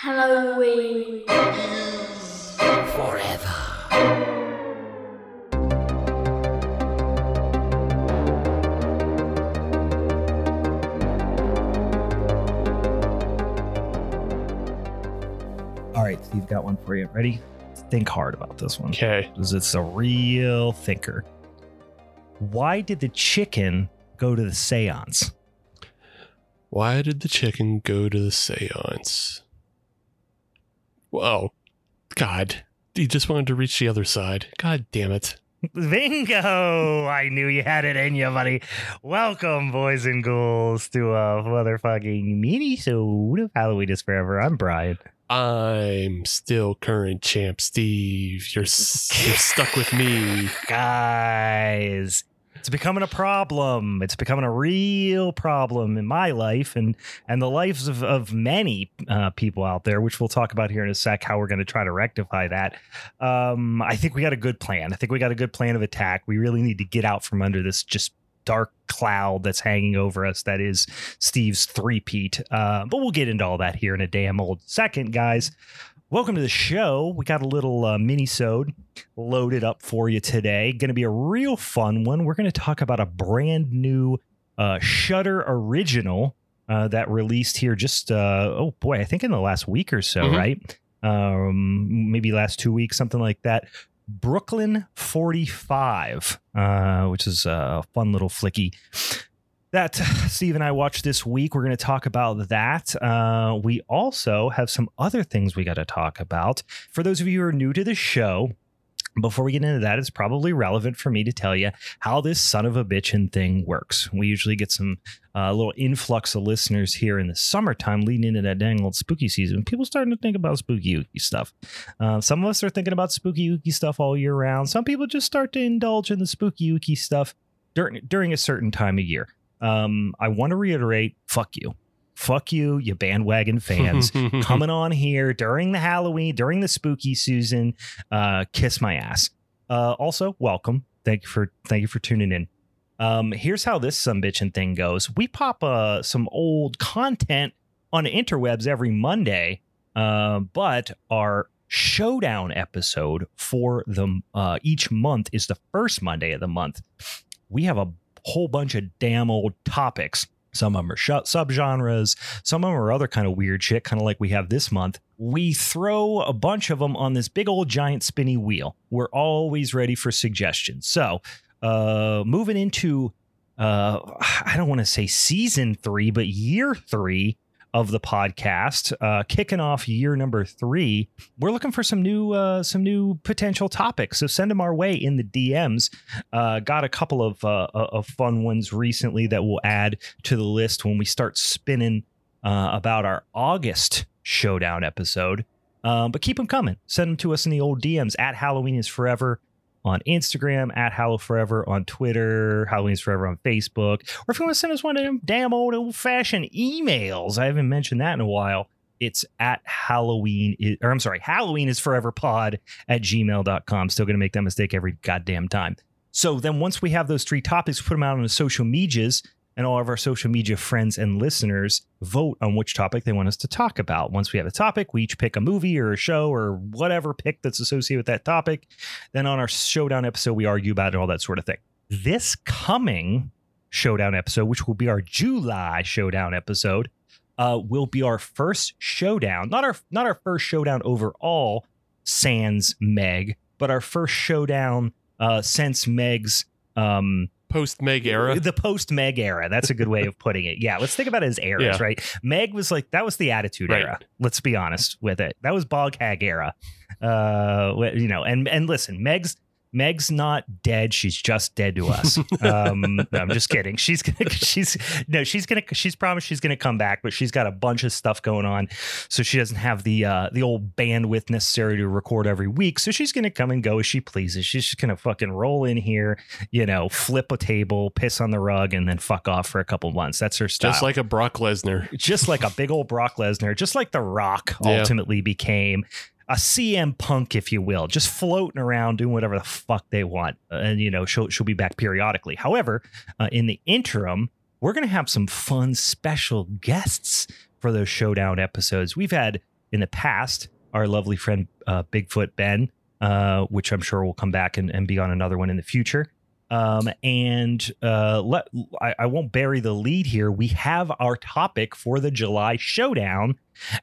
Halloween. Is forever. All right, Steve got one for you. Ready? Think hard about this one. Okay. Because it's a real thinker. Why did the chicken go to the seance? Why did the chicken go to the seance? Whoa. God. He just wanted to reach the other side. God damn it. Bingo! I knew you had it in you, buddy. Welcome, boys and ghouls, to a motherfucking mini-sode of Halloween is Forever. I'm Brian. I'm still current champ, Steve. You're, you're stuck with me. Guys, it's becoming a problem. It's becoming a real problem in my life and and the lives of, of many uh, people out there, which we'll talk about here in a sec, how we're going to try to rectify that. Um, I think we got a good plan. I think we got a good plan of attack. We really need to get out from under this just dark cloud that's hanging over us that is Steve's three-peat. Uh, but we'll get into all that here in a damn old second, guys. Welcome to the show. We got a little uh, mini-sode loaded up for you today. Going to be a real fun one. We're going to talk about a brand new uh, Shudder original uh, that released here just uh, oh boy, I think in the last week or so, Mhm. right? Um, maybe last two weeks, something like that. Brooklyn 45, uh, which is a fun little flicky that Steve and I watched this week. We're going to talk about that. Uh, we also have some other things we got to talk about. For those of you who are new to the show, before we get into that, it's probably relevant for me to tell you how this son of a bitchin' thing works. We usually get some uh, little influx of listeners here in the summertime leading into that dang old spooky season. People starting to think about spooky ooky stuff. Uh, some of us are thinking about spooky ooky stuff all year round. Some people just start to indulge in the spooky ooky stuff during during a certain time of year. Um, I want to reiterate, fuck you. Fuck you, you bandwagon fans. coming on here during the Halloween, during the spooky season. Uh, kiss my ass. Uh, also, welcome. Thank you for thank you for tuning in. Um, here's how this some bitchin' thing goes. We pop uh some old content on interwebs every Monday, uh, but our showdown episode for the uh, each month is the first Monday of the month. We have a whole bunch of damn old topics. Some of them are sh- subgenres, some of them are other kind of weird shit, kind of like we have this month. We throw a bunch of them on this big old giant spinny wheel. We're always ready for suggestions. So, uh, moving into, uh, I don't want to say season three, but year three of the podcast, uh, kicking off year number three. We're looking for some new, uh, some new potential topics. So send them our way in the DMs. Uh, got a couple of uh, of fun ones recently that we'll add to the list when we start spinning uh, about our August showdown episode. Um, but keep them coming. Send them to us in the old DMs at Halloween is Forever on Instagram, at Hallow Forever on Twitter, Halloween is Forever on Facebook. Or if you want to send us one of them damn old old fashioned emails, I haven't mentioned that in a while. It's at Halloween, or I'm sorry, Halloween is Forever Pod at gmail.com. Still going to make that mistake every goddamn time. So then once we have those three topics, put them out on the social medias, and all of our social media friends and listeners vote on which topic they want us to talk about. Once we have a topic, we each pick a movie or a show or whatever pick that's associated with that topic. Then on our showdown episode, we argue about it, all that sort of thing. This coming showdown episode, which will be our July showdown episode, uh, will be our first showdown. Not our not our first showdown overall, sans Meg, but our first showdown uh, since Meg's um, Post Meg era. the post Meg era. That's a good way of putting it. Yeah, let's think about it as eras, Yeah. right? Meg was like that was the attitude Right. era. Let's be honest with it. That was bog hag era. Uh, you know, and and listen, Meg's Meg's not dead. She's just dead to us. Um, no, I'm just kidding. She's gonna. She's no. She's gonna. She's promised she's gonna come back, but she's got a bunch of stuff going on, so she doesn't have the uh, the old bandwidth necessary to record every week. So she's gonna come and go as she pleases. She's just gonna fucking roll in here, you know, flip a table, piss on the rug, and then fuck off for a couple months. That's her style Just like a Brock Lesnar. just like a big old Brock Lesnar, just like The Rock Yeah. ultimately became a CM Punk, if you will, just floating around doing whatever the fuck they want, and you know she'll she'll be back periodically. However, uh, in the interim, we're gonna have some fun special guests for those showdown episodes. We've had in the past, our lovely friend uh, Bigfoot Ben, uh, which I'm sure will come back and, and be on another one in the future. Um, and uh, let I, I won't bury the lead here. We have our topic for the July showdown,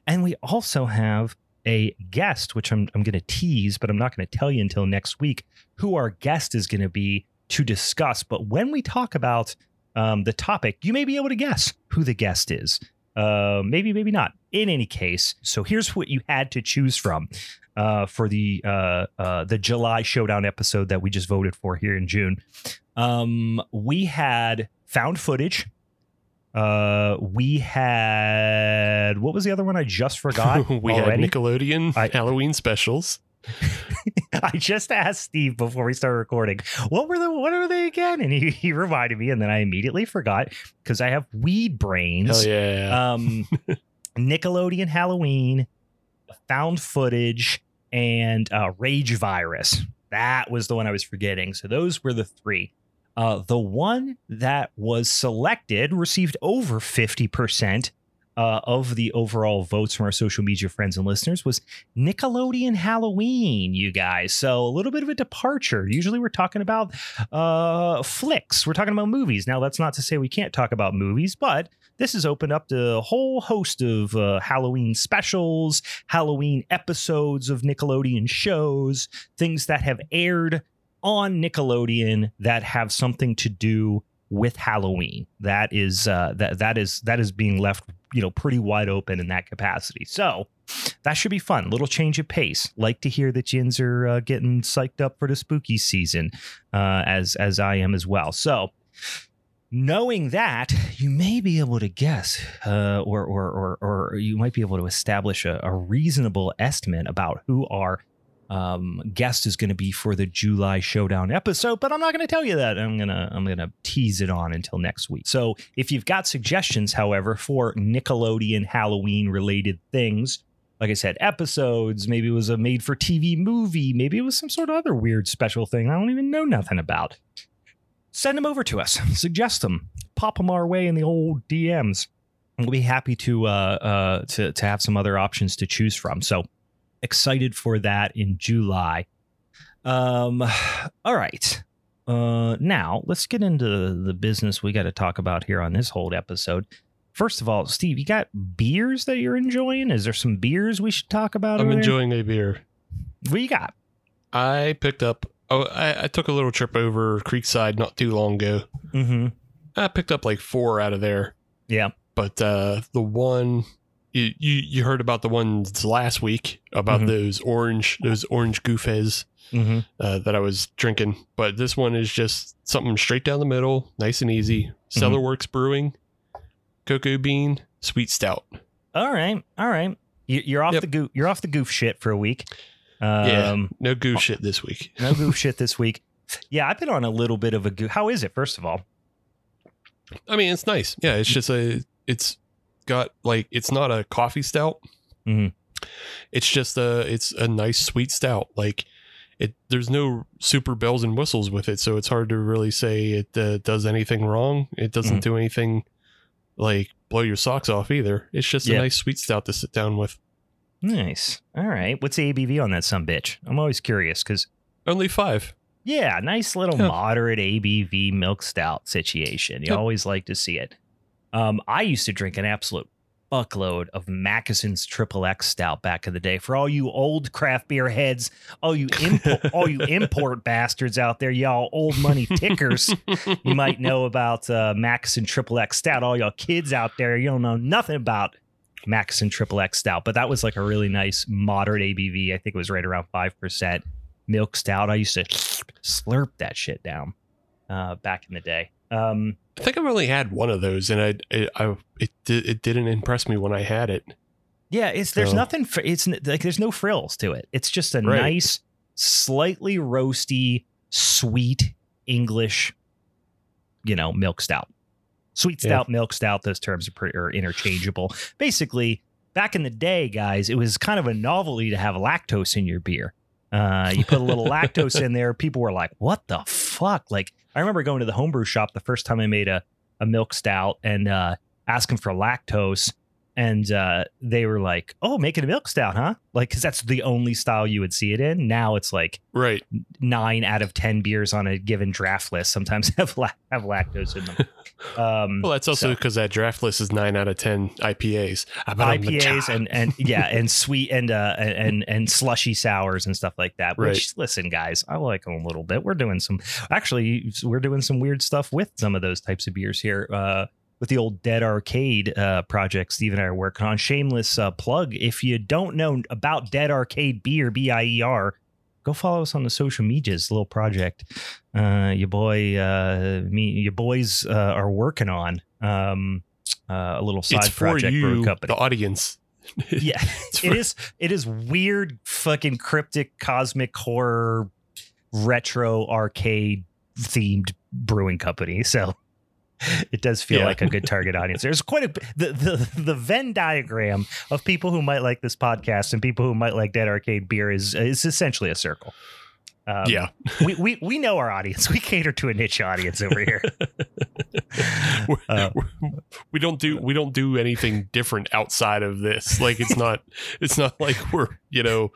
and we also have a guest, which I'm I'm going to tease, but I'm not going to tell you until next week who our guest is going to be to discuss. But when we talk about um, the topic, you may be able to guess who the guest is. Uh, maybe, maybe not. In any case, so here's what you had to choose from uh, for the uh, uh, the July Showdown episode that we just voted for here in June. Um, we had found footage. Uh, we had what was the other one I just forgot? we already? had Nickelodeon I- Halloween specials. I just asked Steve before we started recording, what were the what are they again? And he, he reminded me, and then I immediately forgot because I have weed brains. Hell yeah. Um, Nickelodeon Halloween, found footage, and uh, Rage Virus. That was the one I was forgetting. So those were the three. Uh, the one that was selected received over 50% uh, of the overall votes from our social media friends and listeners was Nickelodeon Halloween, you guys. So a little bit of a departure. Usually we're talking about uh, flicks, we're talking about movies. Now, that's not to say we can't talk about movies, but this has opened up to a whole host of uh, Halloween specials, Halloween episodes of Nickelodeon shows, things that have aired on Nickelodeon that have something to do with Halloween. That is uh, that that is that is being left you know pretty wide open in that capacity. So that should be fun. Little change of pace. Like to hear that Jins are uh, getting psyched up for the spooky season, uh, as as I am as well. So knowing that, you may be able to guess, uh, or, or or or you might be able to establish a, a reasonable estimate about who our um, guest is going to be for the July Showdown episode. But I'm not going to tell you that. I'm gonna I'm gonna tease it on until next week. So if you've got suggestions, however, for Nickelodeon Halloween related things. Like I said, episodes. Maybe it was a made for TV movie. Maybe it was some sort of other weird special thing I don't even know nothing about send them over to us. Suggest them. Pop them our way in the old DMs. We'll be happy to uh, uh, to to have some other options to choose from. So excited for that in July. Um, all right. Uh, now let's get into the business we got to talk about here on this whole episode. First of all, Steve, you got beers that you're enjoying? Is there some beers we should talk about? I'm over there? enjoying a beer. What you got? I picked up. Oh, I, I took a little trip over Creekside not too long ago. Mm-hmm. I picked up like four out of there. Yeah. But uh, the one you, you you heard about the ones last week about Mhm. those orange those orange goofes Mm-hmm. uh, that I was drinking. But this one is just something straight down the middle, nice and easy. Mm-hmm. Cellarworks Brewing, cocoa bean, sweet stout. All right, all right. You, you're off Yep. the goof. You're off the goof shit for a week. Um, yeah, no goof shit this week. no goof shit this week. Yeah, I've been on a little bit of a goof. How is it? First of all, I mean, it's nice. Yeah, it's just a. It's got like it's not a coffee stout. Mhm. It's just a. It's a nice sweet stout. Like it. There's no super bells and whistles with it, so it's hard to really say it uh, does anything wrong. It doesn't Mhm. do anything like blow your socks off either. It's just Yeah. a nice sweet stout to sit down with. nice. All right. What's the ABV on that some bitch? I'm always curious because Only five. yeah, nice little Yeah. moderate ABV milk stout situation. You always like to see it. Um, I used to drink an absolute buckload of Mackeson's Triple X Stout back in the day. For all you old craft beer heads, all you import, all you import bastards out there, y'all old money tickers, you might know about uh, Mackeson Triple X Stout. All y'all kids out there, you don't know nothing about Mackeson Triple X Stout, but that was like a really nice moderate ABV. I think it was right around five percent milk stout. I used to slurp that shit down uh, back in the day. Um, I think I've only had one of those, and I, it, I, it, it didn't impress me when I had it. Yeah, it's there's So- nothing. fr- It's like there's no frills to it. It's just a Right. nice, slightly roasty, sweet English, you know, milk stout. Sweet Yeah. stout, milk stout. Those terms are, pretty, are interchangeable. Basically, back in the day, guys, it was kind of a novelty to have lactose in your beer. Uh, you put a little lactose in there. People were like, "What the fuck?" Like, I remember going to the homebrew shop the first time I made a a milk stout and uh, asking for lactose and uh, they were like, "Oh, making a milk stout, huh?" Like, because that's the only style you would see it in. Now it's like Right. nine out of ten beers on a given draft list sometimes have la- have lactose in them. Um, Well, that's also so- because that draft list is nine out of ten IPAs. I bet I'm the IPAs and and yeah, and sweet and uh and and slushy sours and stuff like that. Which listen, guys, I like them a little bit. We're doing some actually we're doing some weird stuff with some of those types of beers here. Uh with the old Dead Arcade uh, project Steve and I are working on. Shameless uh, plug. If you don't know about Dead Arcade Beer, B I E R, go follow us on the social medias. Little project, uh, your boy, uh, me, your boys uh, are working on. Um, uh, a little side it's project for you, company the audience. yeah It's it for- is it is weird fucking cryptic cosmic horror retro arcade themed brewing company so it does feel Yeah. like a good target audience there's quite a the, the the venn diagram of people who might like this podcast and people who might like dead arcade beer is is essentially a circle um, yeah. we, we we know our audience we cater to a niche audience over here We're- Uh, we're- we don't do we don't do anything different outside of this. Like it's not it's not like we're you know,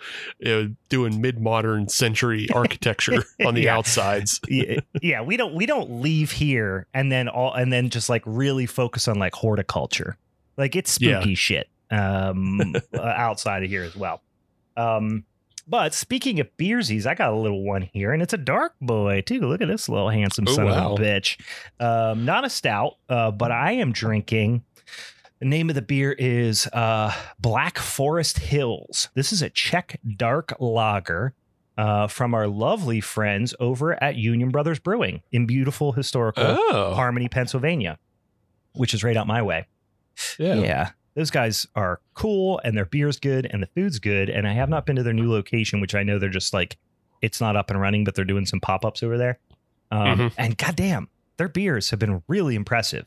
uh, doing mid modern century architecture on the Yeah. outsides. yeah, yeah, we don't we don't leave here and then all and then just like really focus on like horticulture. Like it's Yeah. spooky shit um uh, outside of here as well. Um but speaking of beersies, I got a little one here, and it's a dark boy too. Look at this little handsome Oh, son wow. of a bitch. Um, not a stout, uh, but I am drinking. The name of the beer is uh, Black Forest Hills. This is a Czech dark lager uh, from our lovely friends over at Union Brothers Brewing in beautiful historical Oh. Harmony, Pennsylvania, which is right out my way. Yeah. Yeah. Those guys are cool and their beer's good and the food's good. And I have not been to their new location, which I know they're just like, it's not up and running, but they're doing some pop ups over there. Um, Mhm. And goddamn, their beers have been really impressive.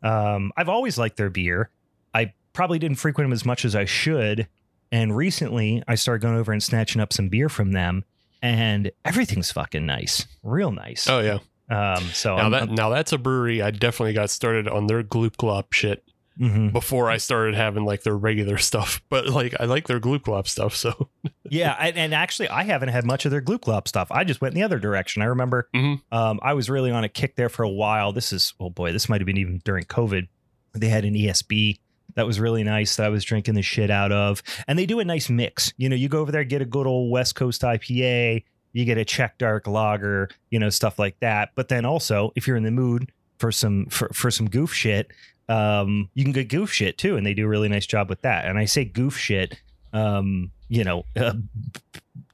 Um, I've always liked their beer. I probably didn't frequent them as much as I should. And recently I started going over and snatching up some beer from them. And everything's fucking nice, real nice. Oh yeah. Um, so Now I'm- that I'm- now that's a brewery I definitely got started on their gloop glop shit mhm. before I started having like their regular stuff. But like I like their gloop glop stuff, so Yeah, and, and actually, I haven't had much of their glue glop stuff. I just went in the other direction. I remember Mhm. um, I was really on a kick there for a while. This is oh boy, this might have been even during COVID. They had an ESB that was really nice that I was drinking the shit out of, and they do a nice mix. You know, you go over there get a good old West Coast IPA, you get a Czech dark lager, you know, stuff like that. But then also, if you're in the mood for some for, for some goof shit, um, you can get goof shit too, and they do a really nice job with that. And I say goof shit, um, you know, uh,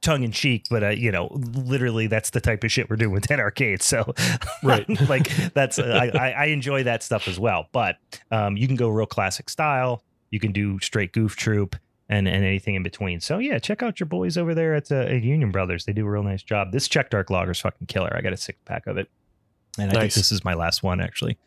tongue in cheek, but uh, you know, literally that's the type of shit we're doing with Dead Arcade. So, Right. like that's I, I, I enjoy that stuff as well. But um, you can go real classic style. You can do straight goof troop. And, and anything in between. So yeah, check out your boys over there at, uh, at Union Brothers. They do a real nice job. This Czech Dark Lager is fucking killer. I got a six pack of it, and I think this is my last one actually.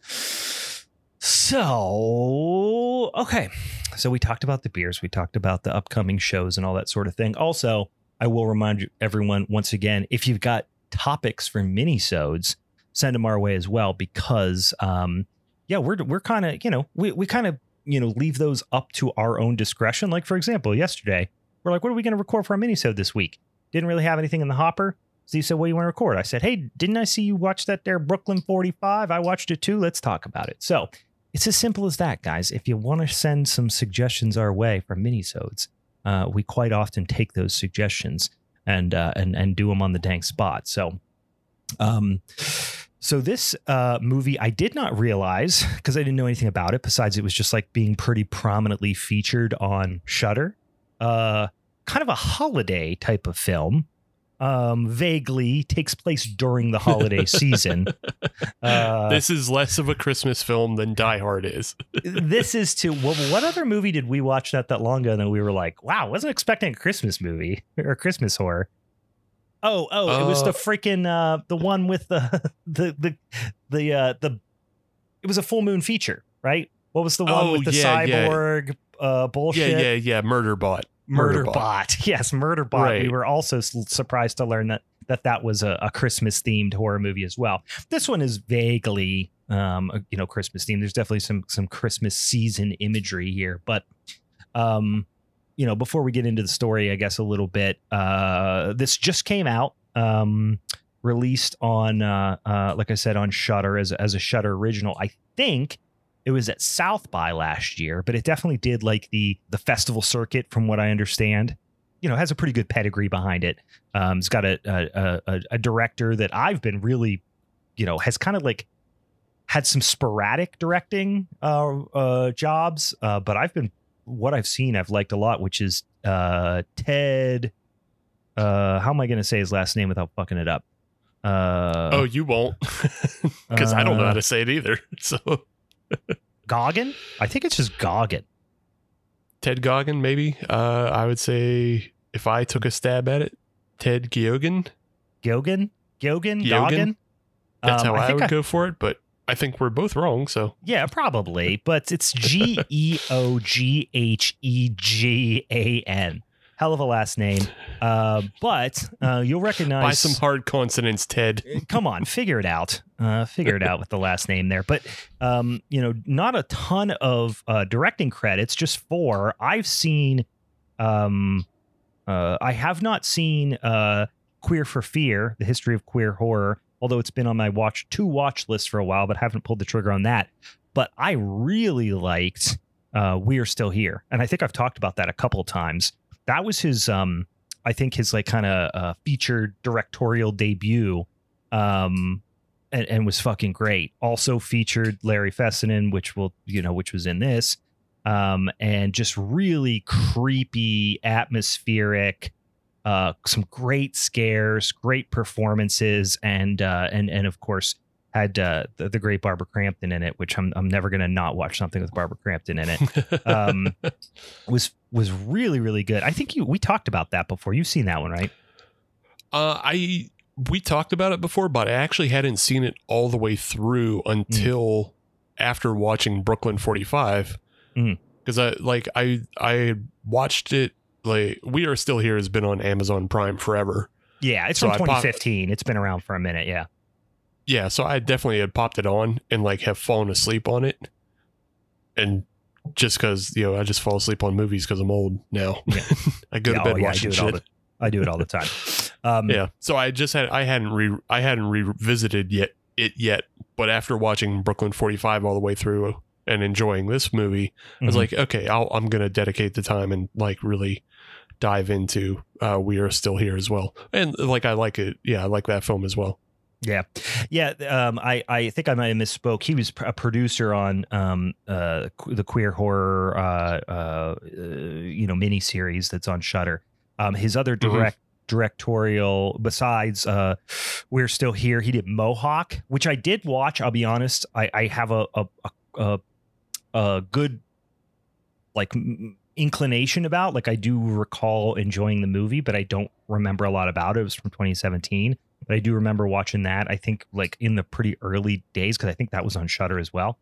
So okay, so we talked about the beers, we talked about the upcoming shows and all that sort of thing. Also, I will remind you, everyone once again, if you've got topics for mini-sodes, send them our way as well because um yeah, we're we're kind of, you know, we we kind of, you know, leave those up to our own discretion. Like for example, yesterday, we're like, what are we going to record for our mini-sode this week? Didn't really have anything in the hopper. Steve said, What do you want to record? I said, Hey, didn't I see you watch that there Brooklyn 45? I watched it too. Let's talk about it. So it's as simple as that, guys. If you want to send some suggestions our way for minisodes, uh, we quite often take those suggestions and uh, and and do them on the dang spot. So, um, so this uh, movie I did not realize because I didn't know anything about it. Besides, it was just like being pretty prominently featured on Shudder. Uh, kind of a holiday type of film. Um, vaguely takes place during the holiday season. Uh, this is less of a Christmas film than Die Hard is. this is to what, what other movie did we watch that that long ago that we were like, wow, wasn't expecting a Christmas movie or Christmas horror. Oh, oh, it was Uh, the freaking uh the one with the the the the uh the it was a full moon feature, right? What was the one Oh, with the yeah, yeah. cyborg uh bullshit? Yeah, yeah, yeah. Murder bot. Murder Murderbot. Bot. Yes, Murder Bot. We were also surprised to learn that that that was a, a Christmas themed horror movie as well. This one is vaguely, um, you know, Christmas themed. There's definitely some some Christmas season imagery here, but um, you know, before we get into the story, I guess a little bit. Uh, this just came out, um, released on, uh, uh, like I said, on Shudder as as a Shudder original. I think it was at South by last year, but it definitely did like the the festival circuit, from what I understand. You know, has a pretty good pedigree behind it. Um, it's got a a, a a director that I've been really, you know, has kind of like had some sporadic directing uh, uh, jobs, uh, but I've been what I've seen I've liked a lot, which is uh, Ted. Uh, how am I going to say his last name without fucking it up? Uh, oh, you won't, because I don't know how to say it either. So Goggin, I think it's just Goggin. Ted Goggin, maybe. Uh, I would say if I took a stab at it, Ted. Geoghegan, Geoghegan, Geoghegan? Goggin. That's Um, how I, think would go for it, but I think we're both wrong. So Yeah, probably, but it's G E O G H E G A N. Hell of a last name. Uh, but uh, you'll recognize. buy some hard consonants, Ted. Come on, figure it out. Uh, figure it out with the last name there. But um, you know, not a ton of uh, directing credits, just four. I've seen. Um, uh, I have not seen uh, Queer for Fear: The History of Queer Horror, although it's been on my watch to watch list for a while, but haven't pulled the trigger on that. But I really liked uh, We're Still Here, and I think I've talked about that a couple times. That was his, um, I think his like kind of uh, featured directorial debut, um, and, and was fucking great. Also featured Larry Fessenden, which will you know which was in this, um, and just really creepy, atmospheric uh, some great scares, great performances, and uh, and and of course had uh, the, the great Barbara Crampton in it, which I'm I'm never gonna not watch something with Barbara Crampton in it. Um, was was really really good. I think you we talked about that before. You've seen that one, right? Uh, I we talked about it before, but I actually hadn't seen it all the way through until after watching Brooklyn 45. Mm. Because I like I I watched it like We Are Still Here has been on Amazon Prime forever. Yeah, it's So from I pop- 2015. it's been around for a minute. Yeah. Yeah, so I definitely had popped it on and like have fallen asleep on it. And just because, you know, I just fall asleep on movies because I'm old now. Yeah. I go Yeah, to oh, bed yeah, watching all shit. the I do it all the time. Um, yeah. So I just had I hadn't re I hadn't revisited yet it yet, but after watching Brooklyn 45 all the way through and enjoying this movie, I was mhm. like, okay, I'll, I'm gonna dedicate the time and like really dive into uh, We Are Still Here as well. And like I like it, yeah, I like that film as well. Yeah, yeah. Um, I I think I might have misspoke. He was a producer on um uh the queer horror uh uh, you know miniseries that's on Shudder. Um, his other Mhm. direct directorial besides uh we're still here he did mohawk which i did watch i'll be honest i i have a a a, a, a good like inclination about like i do recall enjoying the movie but i don't remember a lot about it it was from 2017 but I do remember watching that. I think like in the pretty early days because I think that was on Shudder as well.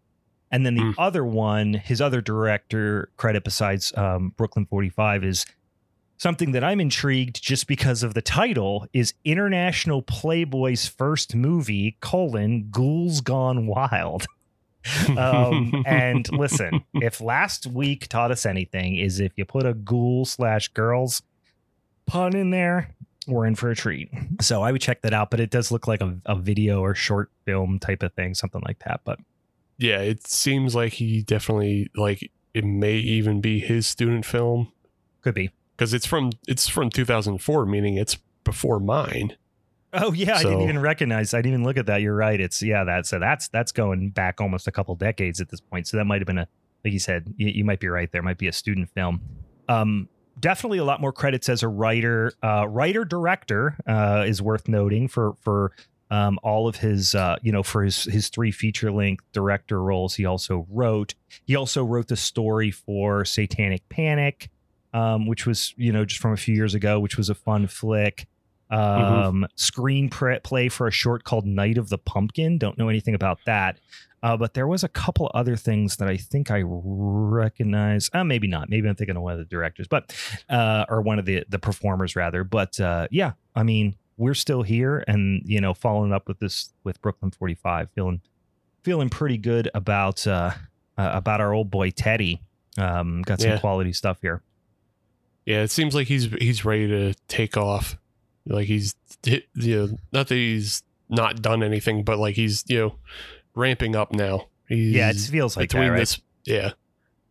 And then the Mm. other one, his other director credit besides um, Brooklyn 45 is something that I'm intrigued just because of the title is International Playboy's first movie colon Ghouls Gone Wild. um, and listen, if last week taught us anything, is if you put a ghoul slash girls pun in there, we're in for a treat. So I would check that out, but it does look like a, a video or short film type of thing, something like that. But yeah, it seems like he definitely like it may even be his student film could be. because it's from it's from 2004, meaning it's before mine. Oh yeah, I didn't even recognize. I didn't even look at that. You're right. It's yeah. That so that's that's going back almost a couple decades at this point. So that might have been a like you said. You, you might be right. There might be a student film. Um, definitely a lot more credits as a writer. Uh, writer director uh, is worth noting for for um, all of his uh, you know for his his three feature length director roles. He also wrote. He also wrote the story for Satanic Panic, um, which was you know just from a few years ago, which was a fun flick um screen pre- play for a short called night of the pumpkin don't know anything about that uh, but there was a couple other things that i think i recognize uh, maybe not maybe i'm thinking of one of the directors but uh or one of the the performers rather but uh yeah i mean we're still here and you know following up with this with brooklyn 45 feeling feeling pretty good about uh, uh about our old boy teddy Um, got some Yeah. quality stuff here. Yeah, it seems like he's he's ready to take off. Like he's hit, you know, not that he's not done anything, but like he's you know ramping up now. He's, Yeah, it feels like that, between right? this yeah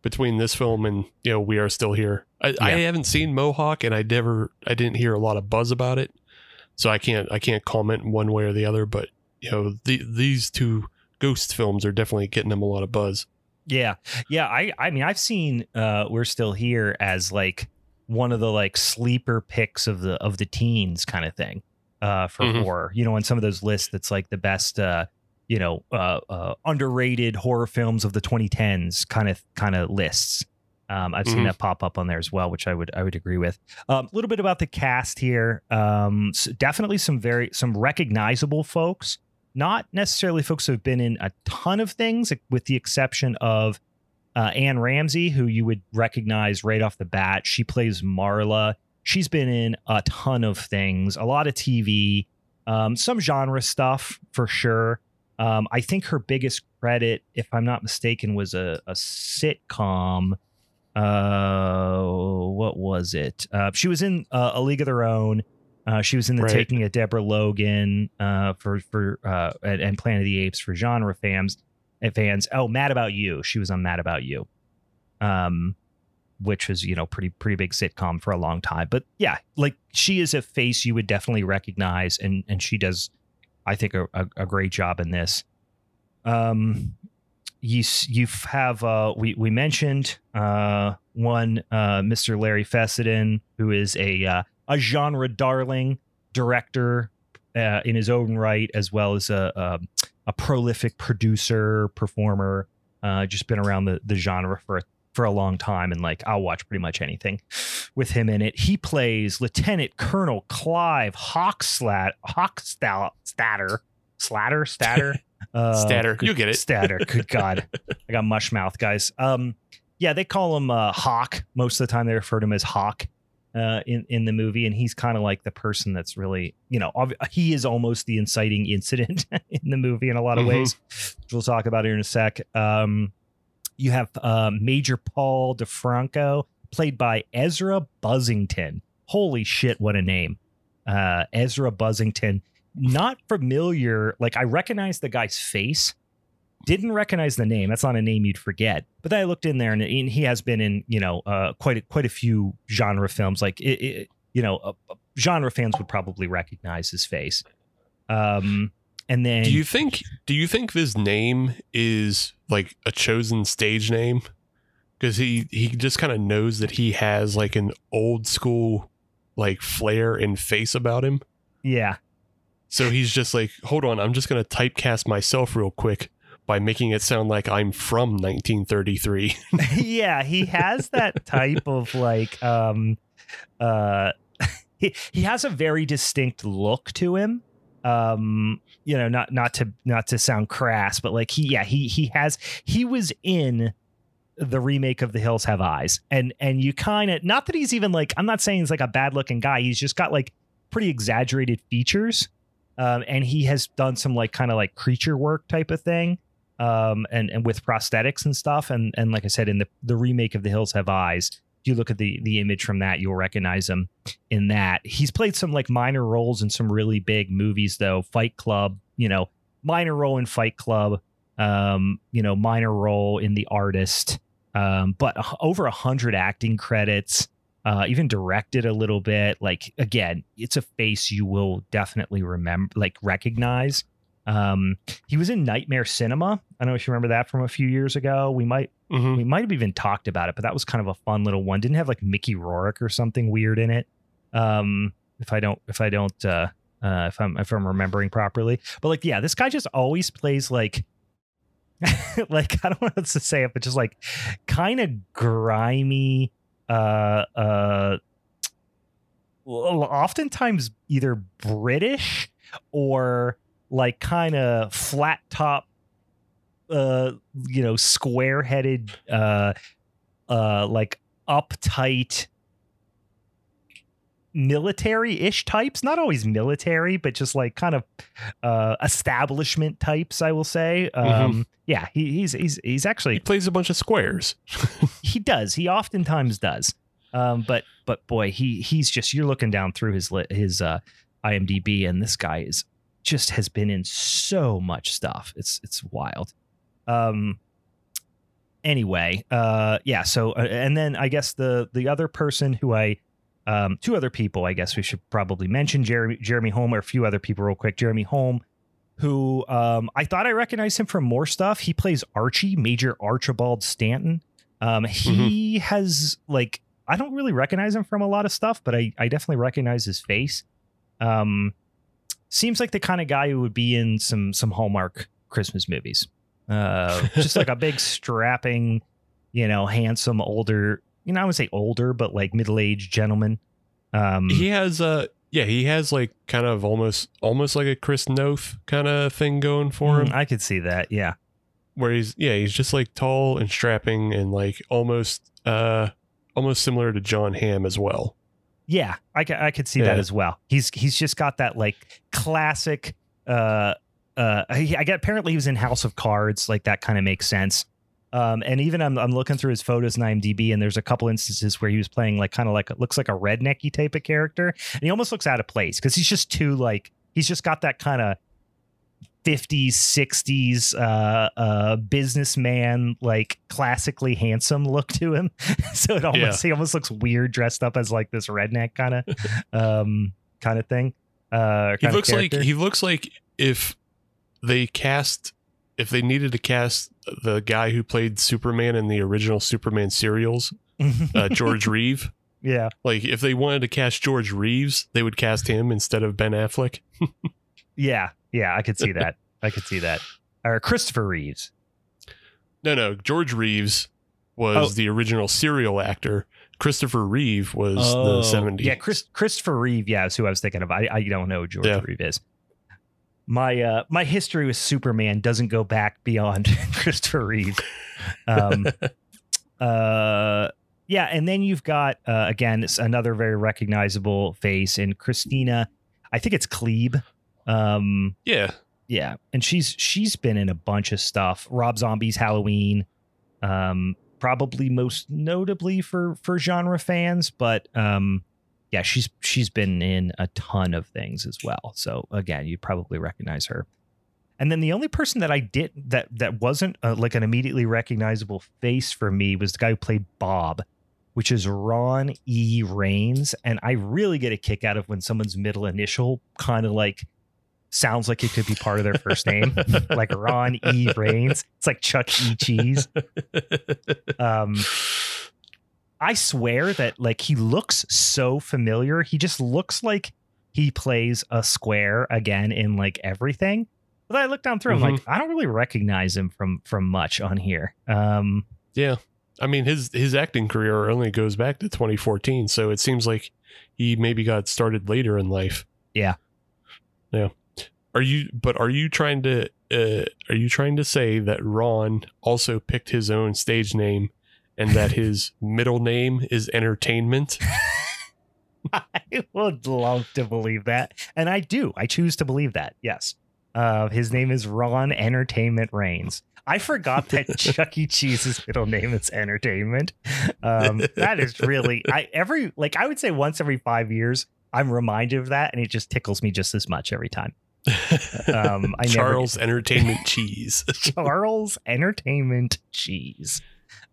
between this film and you know we are still here. I, I haven't seen Mohawk and I never I didn't hear a lot of buzz about it, so I can't I can't comment one way or the other. But you know the, these two ghost films are definitely getting them a lot of buzz. Yeah. Yeah. I I mean I've seen uh We're Still Here as like one of the like sleeper picks of the of the teens kind of thing uh for Mhm. horror. You know, on some of those lists that's like the best uh you know uh, uh underrated horror films of the 2010s kind of kind of lists. Um, I've seen Mhm. that pop up on there as well, which I would I would agree with. A little bit about the cast here. Um, s- definitely some very some recognizable folks not necessarily folks who have been in a ton of things, with the exception of uh, Anne Ramsey, who you would recognize right off the bat. She plays Marla. She's been in a ton of things, a lot of TV, um, some genre stuff for sure. Um, I think her biggest credit, if I'm not mistaken, was a, a sitcom. Uh, what was it? Uh, she was in uh, A League of Their Own. Uh, she was in the Right. Taking of Deborah Logan uh, for for uh, and, and Planet of the Apes for genre fans. uh, Fans. Oh, Mad About You. She was on Mad About You, um, which was you know pretty pretty big sitcom for a long time. But yeah, like she is a face you would definitely recognize, and and she does, I think, a, a, a great job in this. Um, you you have uh we we mentioned uh one uh Mr. Larry Fessenden who is a uh, a genre darling director uh, in his own right as well as a a, a prolific producer performer uh just been around the the genre for for a long time and like I'll watch pretty much anything with him in it. He plays Lieutenant Colonel Clive Hawkslat Hawkstal Statter Slatter Statter uh, Statter, good- you get it. Statter. Good God, I got mush mouth, guys. Um, yeah, they call him uh, Hawk most of the time. They refer to him as Hawk uh, in in the movie, and he's kind of like the person that's really, you know, ob- he is almost the inciting incident in the movie in a lot of Mhm. ways, which we'll talk about here in a sec. Um, you have uh, Major Paul DeFranco, played by Ezra Buzzington. Holy shit, what a name! Uh, Ezra Buzzington. Not familiar. Like I recognize the guy's face, didn't recognize the name. That's not a name you'd forget. But then I looked in there, and, and he has been in you know uh, quite a, quite a few genre films. Like it, it, you know, uh, uh, genre fans would probably recognize his face. Um, and then Do you think do you think this name is like a chosen stage name? Because he he just kind of knows that he has like an old school like flair and face about him. yeah, So he's just like, hold on, I'm just gonna typecast myself real quick by making it sound like I'm from 1933. yeah, he has that type of like um uh he, he has a very distinct look to him. Um you know, not not to not to sound crass, but like he yeah, he he has he was in the remake of The Hills Have Eyes. And and you kind of not that he's even like I'm not saying he's like a bad looking guy. He's just got like pretty exaggerated features. Um and he has done some like kind of like creature work type of thing um, and and with prosthetics and stuff. And and like I said, in the the remake of The Hills Have Eyes, you look at the the image from that, you'll recognize him in that. He's played some like minor roles in some really big movies, though. Fight Club, you know, minor role in Fight Club, um, you know, minor role in The Artist, um, but over a hundred acting credits. Uh, even directed a little bit. Like again, it's a face you will definitely remember, like recognize. Um, he was in Nightmare Cinema. I don't know if you remember that from a few years ago. We might Mhm. we might have even talked about it, but that was kind of a fun little one. Didn't have like Mickey Rourke or something weird in it. Um, if I don't if I don't uh, uh, if I'm if I'm remembering properly, but like yeah, this guy just always plays like like I don't know what to say it, but just like kind of grimy. Uh, uh, oftentimes either British or like kind of flat top uh you know square headed uh uh like uptight military-ish types. Not always military but just like kind of uh establishment types i will say. Um yeah he, he's he's he's He actually plays a bunch of squares. he does. He oftentimes does. Um but but boy he he's just you're looking down through his his uh imdb and this guy is just has been in so much stuff. It's it's wild. Um anyway uh yeah so uh, and then i guess the the other person who i um two other people i guess we should probably mention jeremy jeremy holm or a few other people real quick. Jeremy holm who um i thought i recognized him from more stuff. He plays archie major archibald stanton. Um he has like i don't really recognize him from a lot of stuff but i i definitely recognize his face. Um seems like the kind of guy who would be in some some hallmark christmas movies uh just like a big strapping you know handsome older you know i would say older but like middle-aged gentleman um he has a yeah, he has like kind of almost almost like a Chris Noth kind of thing going for him. mm, i could see that yeah where he's yeah he's just like tall and strapping and like almost uh almost similar to Jon Hamm as well. Yeah, I, I could see that as well. He's he's just got that like classic. Uh, uh, he, I get apparently he was in House of Cards, like that kind of makes sense. Um, and even I'm I'm looking through his photos in IMDb, and there's a couple instances where he was playing like kind of like looks like a rednecky type of character, and he almost looks out of place because he's just too like he's just got that kind of 50s 60s uh uh businessman like classically handsome look to him so it almost he almost looks weird dressed up as like this redneck kind of um kind of thing uh He looks like he looks like if they cast if they needed to cast the guy who played Superman in the original Superman serials, uh, George Reeve. yeah Like if they wanted to cast George Reeves, they would cast him instead of Ben Affleck. Yeah yeah i could see that i could see that or christopher reeves No, no, George Reeves was Oh. the original serial actor. Christopher Reeve was Oh, the 70s. Yeah, Chris, Christopher Reeve. Yeah, is who I was thinking of. I, I don't know who George Yeah. Reeve is. My uh, my history with Superman doesn't go back beyond Christopher Reeve. Um, uh, yeah, and then you've got uh, again it's another very recognizable face in Kristina. I think it's Klebe. Um, yeah. yeah, and she's she's been in a bunch of stuff. Rob Zombie's Halloween, um, probably most notably for for genre fans, but um, yeah, she's she's been in a ton of things as well. So again, you probably recognize her. And then the only person that I did that that wasn't uh, like an immediately recognizable face for me was the guy who played Bob, which is Ron E. Rains, and I really get a kick out of when someone's middle initial kind of like sounds like it could be part of their first name, like Ron E. Rains. It's like Chuck E. Cheese. Um, I swear that like he looks so familiar. He just looks like he plays a square again in like everything. But I look down through, I'm like, I don't really recognize him from from much on here. Um, Yeah. I mean his his acting career only goes back to 2014, so it seems like he maybe got started later in life. Yeah. Yeah. Are you but are you trying to uh are you trying to say that Ron also picked his own stage name and that his middle name is entertainment? I would love to believe that, and I do. I choose to believe that. Yes, uh, his name is Ron Entertainment Rains. I forgot that Chuck E. Cheese's middle name is Entertainment. Um, that is really I every like I would say once every five years I'm reminded of that, and it just tickles me just as much every time. Um, I never- Charles Entertainment Cheese. Charles Entertainment Cheese.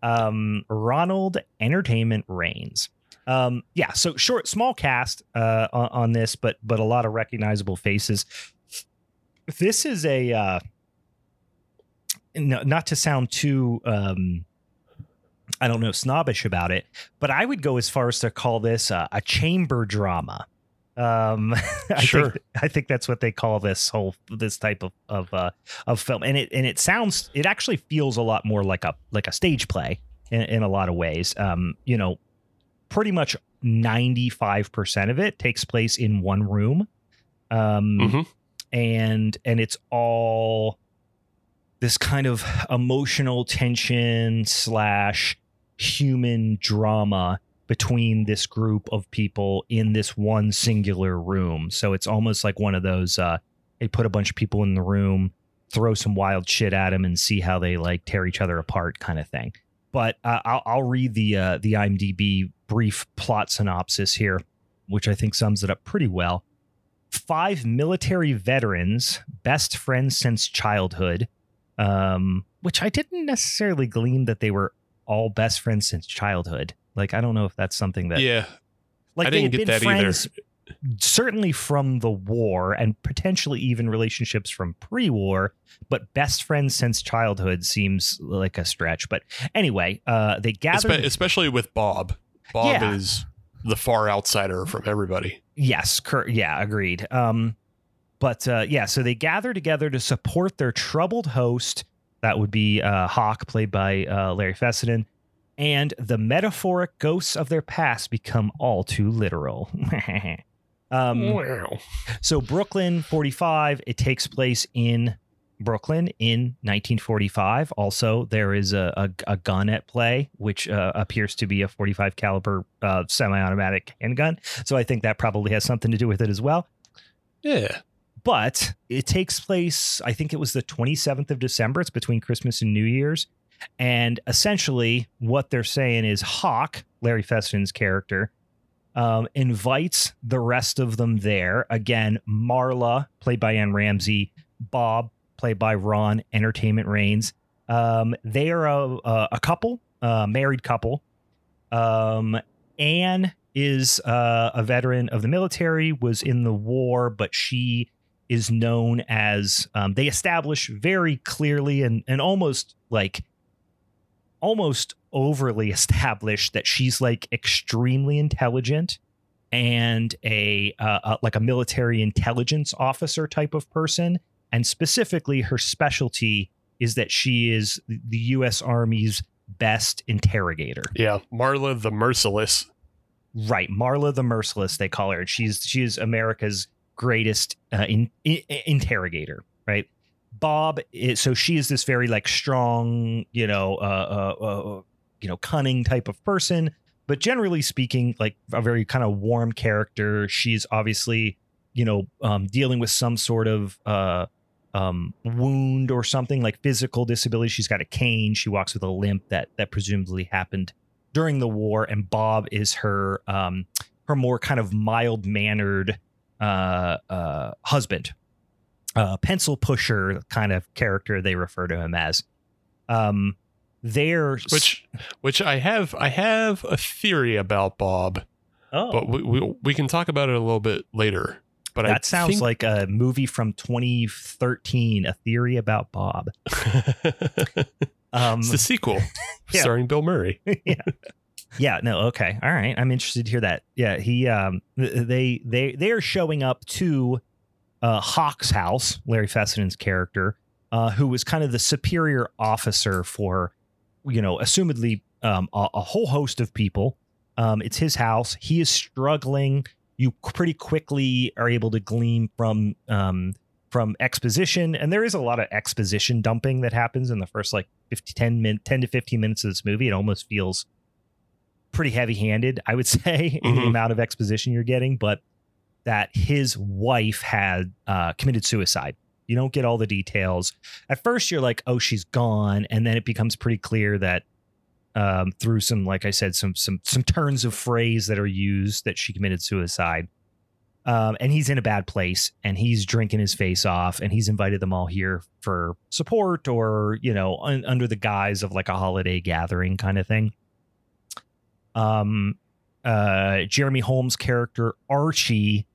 Um, Ronald Entertainment Rains. Um, yeah, so short, small cast uh, on, on this, but but a lot of recognizable faces. This is a uh, no, not to sound too um, I don't know snobbish about it, but I would go as far as to call this uh, a chamber drama. Um, I Sure. think I think that's what they call this whole this type of of uh, of film, and it and it sounds it actually feels a lot more like a like a stage play in, in a lot of ways. Um, you know, pretty much ninety five percent of it takes place in one room, um, Mhm. and and it's all this kind of emotional tension slash human drama between this group of people in this one singular room. So it's almost like one of those uh they put a bunch of people in the room, throw some wild shit at them and see how they like tear each other apart kind of thing. But uh, I'll, I'll read the uh, the IMDb brief plot synopsis here, which I think sums it up pretty well. Five military veterans, best friends since childhood, um, which I didn't necessarily glean that they were all best friends since childhood. Like, I don't know if that's something that yeah, like I they didn't had get been that friends certainly from the war and potentially even relationships from pre-war but best friends since childhood seems like a stretch but anyway uh they gathered Espe- especially with Bob. Bob Yeah. is the far outsider from everybody. yes cur- yeah agreed um but uh yeah so they gather together to support their troubled host that would be uh hawk played by uh larry fessenden and the metaphoric ghosts of their past become all too literal um wow. So Brooklyn 45, it takes place in Brooklyn in 1945. Also, there is a, a, a gun at play, which uh, appears to be a 45 caliber uh, semi-automatic handgun. So I think that probably has something to do with it as well. Yeah. But it takes place, I think it was the 27th of December. It's between Christmas and New Year's. And essentially, what they're saying is Hawk, Larry Fessenden's character, um, invites the rest of them there. Again, Marla, played by Anne Ramsay, Bob, played by Ron Entertainment Rains. Um, they are a, a, a couple, a married couple. Um, Anne is uh, a veteran of the military, was in the war, but she is known as um, they establish very clearly and and almost like almost overly established that she's like extremely intelligent and a, uh, uh, like a military intelligence officer type of person and specifically her specialty is that she is the US Army's best interrogator. Yeah. Marla the Merciless. Right, Marla the Merciless they call her. She's she is America's greatest uh, in, in, interrogator, right? Bob is so she is this very like strong, you know, uh, uh, uh, you know, cunning type of person, but generally speaking, like a very kind of warm character. She's obviously, you know, um, dealing with some sort of uh, um, wound or something like physical disability. She's got a cane. She walks with a limp that that presumably happened during the war. And Bob is her um, her more kind of mild mannered uh, uh, husband, uh, pencil pusher kind of character. They refer to him as. Um, they're Which which I have I have a theory about Bob, oh, but we, we we can talk about it a little bit later. But that I sounds think- like a movie from 2013, A Theory About Bob. Um, it's the sequel Yeah. starring Bill Murray. yeah. Yeah, no, okay. All right. I'm interested to hear that. Yeah, he um they they they are showing up to uh Hawk's house, Larry Fessenden's character, uh who was kind of the superior officer for you know, assumedly um a, a whole host of people. Um it's his house. He is struggling. You pretty quickly are able to glean from um from exposition and there is a lot of exposition dumping that happens in the first like 50 10 min 10 to 15 minutes of this movie it almost feels pretty heavy handed i would say in the Mhm. amount of exposition you're getting but that his wife had uh, committed suicide. You don't get all the details. At first you're like oh she's gone and then it becomes pretty clear that um, through some like i said some some some turns of phrase that are used that she committed suicide. Um, and he's in a bad place and he's drinking his face off and he's invited them all here for support or you know un- under the guise of like a holiday gathering kind of thing. Um uh jeremy Holm's character archie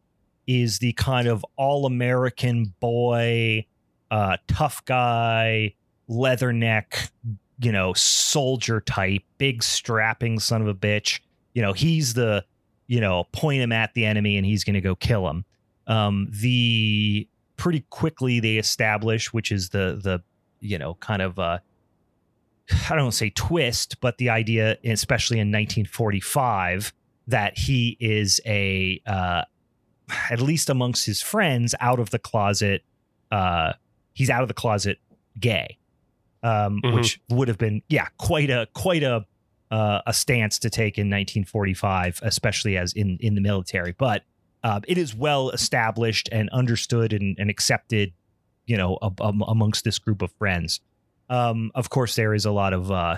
is the kind of all-american boy uh tough guy leatherneck you know soldier type big strapping son of a bitch. You know he's the you know point him at the enemy and he's going to go kill him. Um the pretty quickly they establish which is the the you know kind of uh i don't say twist but the idea especially in 1945 that he is a uh at least amongst his friends out of the closet uh he's out of the closet gay um Mhm. which would have been yeah quite a quite a uh, a stance to take in 1945, especially as in in the military. But uh, it is well established and understood and, and accepted, you know, amongst this group of friends. Um, of course, there is a lot of, uh,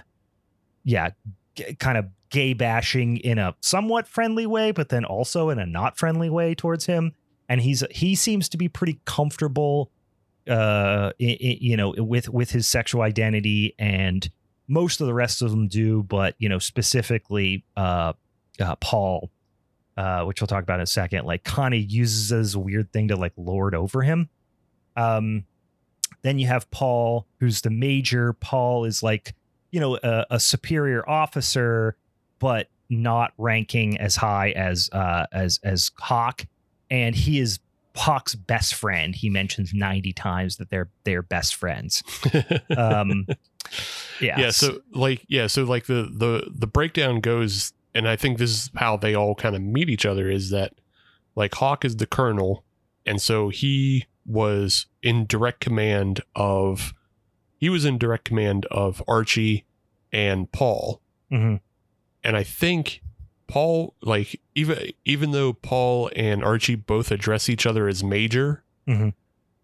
yeah, g- kind of gay bashing in a somewhat friendly way, but then also in a not friendly way towards him. And he's he seems to be pretty comfortable, uh, i i you know, with with his sexual identity, and most of the rest of them do. But you know, specifically, uh, uh Paul, uh, which we'll talk about in a second, like of uses a weird thing to like lord over him. Um, then you have Paul, who's the major. Paul is like, you know, a, a superior officer, but not ranking as high as uh, as as Hawk, and he is Hawk's best friend. He mentions ninety times that they're they're best friends. Um, yeah, yeah. So like, yeah. So like the the the breakdown goes, and I think this is how they all kind of meet each other. Is that like Hawk is the colonel, and so he was in direct command of he was in direct command of Archie and Paul. Mhm. And I think Paul like even even though Paul and Archie both address each other as major, Mhm.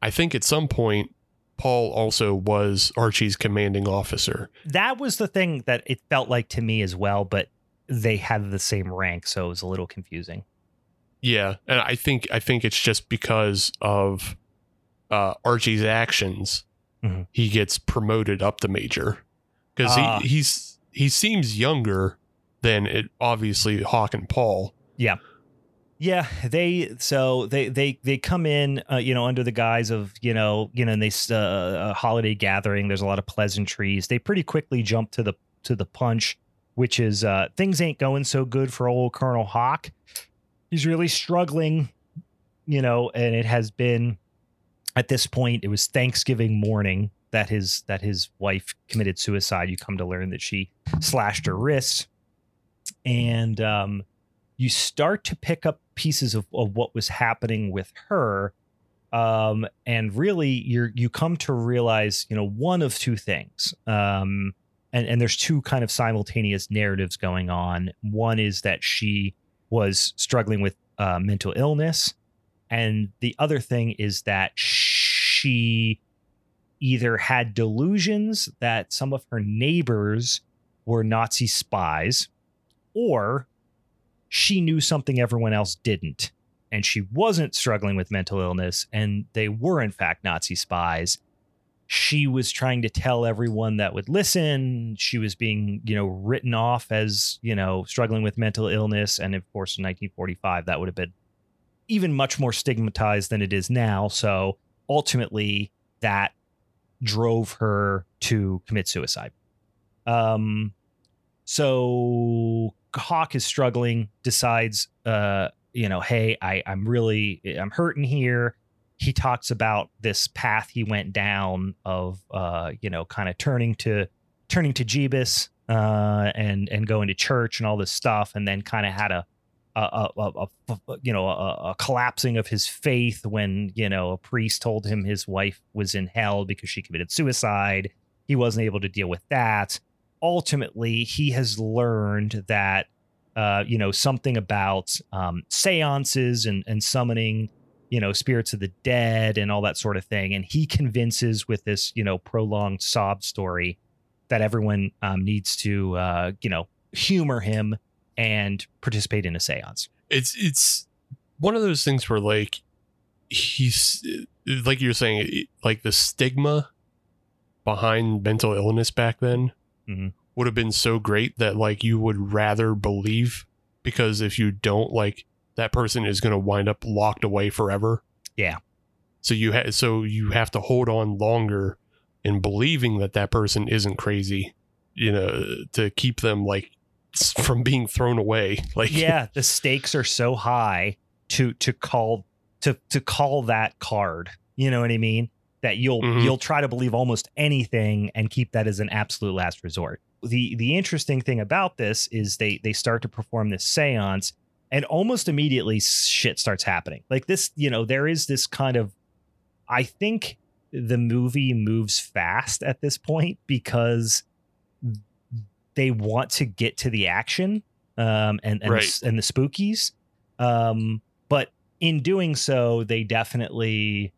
I think at some point Paul also was Archie's commanding officer. that was the thing that it felt like to me as well. But they had the same rank, so it was a little confusing. Yeah, and I think I think it's just because of uh, Archie's actions, Mhm. he gets promoted up to major because Ah. he he's he seems younger than it obviously Hawk and Paul. Yeah, Yeah, they so they they they come in, uh, you know, under the guise of you know, you know, and they uh, a holiday gathering. There's a lot of pleasantries. They pretty quickly jump to the to the punch, which is uh, things ain't going so good for old Colonel Hawk. He's really struggling, you know, and it has been at this point. It was Thanksgiving morning that his that his wife committed suicide. You come to learn that she slashed her wrist, and um, you start to pick up pieces of, of what was happening with her um, and really you're you come to realize you know one of two things um, and and there's two kind of simultaneous narratives going on. One is that she was struggling with uh, mental illness and the other thing is that she either had delusions that some of her neighbors were nazi spies or she knew something everyone else didn't and she wasn't struggling with mental illness and they were in fact nazi spies. She was trying to tell everyone that would listen. She was being you know written off as you know struggling with mental illness and of course in 1945 that would have been even much more stigmatized than it is now. So ultimately that drove her to commit suicide. Um so Hawk is struggling, decides, uh, you know, hey, I, I'm really, I'm hurting here. He talks about this path he went down of, uh, you know, kind of turning to, turning to Jeebus, uh, and and going to church and all this stuff, and then kind of had a, a, a, a, you know, a, a collapsing of his faith when you know a priest told him his wife was in hell because she committed suicide. He wasn't able to deal with that ultimately he has learned that uh, you know something about um, seances and, and summoning you know spirits of the dead and all that sort of thing. And he convinces with this you know prolonged sob story that everyone um, needs to uh, you know humor him and participate in a seance. It's it's one of those things where like he's like you're saying like the stigma behind mental illness back then Mhm. would have been so great that like you would rather believe because if you don't like that person is going to wind up locked away forever Yeah. so you ha- so you have to hold on longer in believing that that person isn't crazy you know to keep them like from being thrown away like yeah the stakes are so high to to call to to call that card you know what i mean that you'll Mhm. you'll try to believe almost anything and keep that as an absolute last resort the the interesting thing about this is they they start to perform this seance and almost immediately shit starts happening like this you know there is this kind of i think the movie moves fast at this point because they want to get to the action um, and and, Right. the, and the spookies, um, but in doing so, they definitely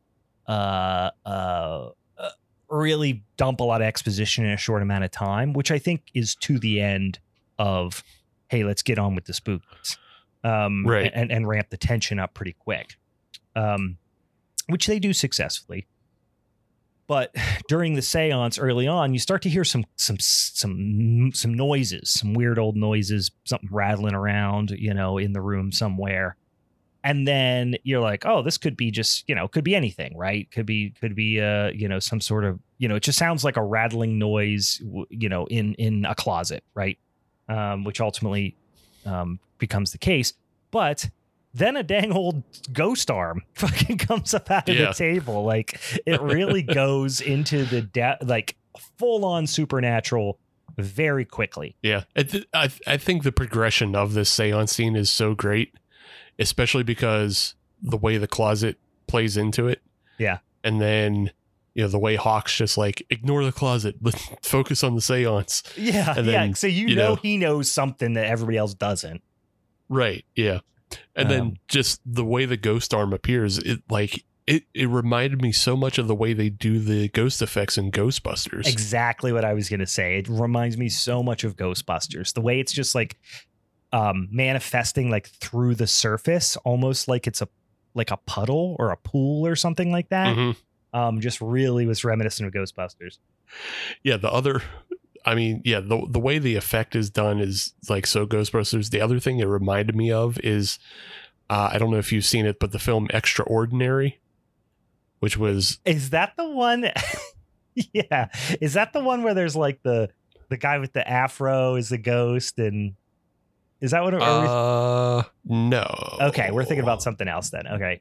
uh, uh, uh, really dump a lot of exposition in a short amount of time, which I think is to the end of hey, let's get on with the spookies, um, Right. and and ramp the tension up pretty quick, um, which they do successfully but during the séance early on you start to hear some some some some noises some weird old noises something rattling around you know in the room somewhere and then you're like oh this could be just you know could be anything right could be could be uh you know some sort of you know it just sounds like a rattling noise you know in in a closet right um which ultimately um becomes the case but then a dang old ghost arm fucking comes up out of Yeah. the table. Like it really goes into the de- like full on supernatural very quickly. Yeah, I, th- I I think the progression of this seance scene is so great, especially because the way the closet plays into it. Yeah. and then you know the way Hawk's just like ignore the closet, but focus on the seance. Yeah, And yeah. So you, you know, know- he knows something that everybody else doesn't. Right. Yeah, and Um, then just the way the ghost arm appears, it like it it reminded me so much of the way they do the ghost effects in Ghostbusters. Exactly what I was gonna say. It reminds me so much of Ghostbusters. The way it's just like um manifesting like through the surface, almost like it's a like a puddle or a pool or something like that. Mhm. Um, just really was reminiscent of Ghostbusters. Yeah, the other I mean, yeah, the the way the effect is done is like so Ghostbusters. The other thing it reminded me of is uh, I don't know if you've seen it, but the film Extraordinary, which was Is that the one? yeah. Is that the one where there's like the the guy with the afro is the ghost and is that what it are we- uh no. Okay, we're thinking about something else then. Okay.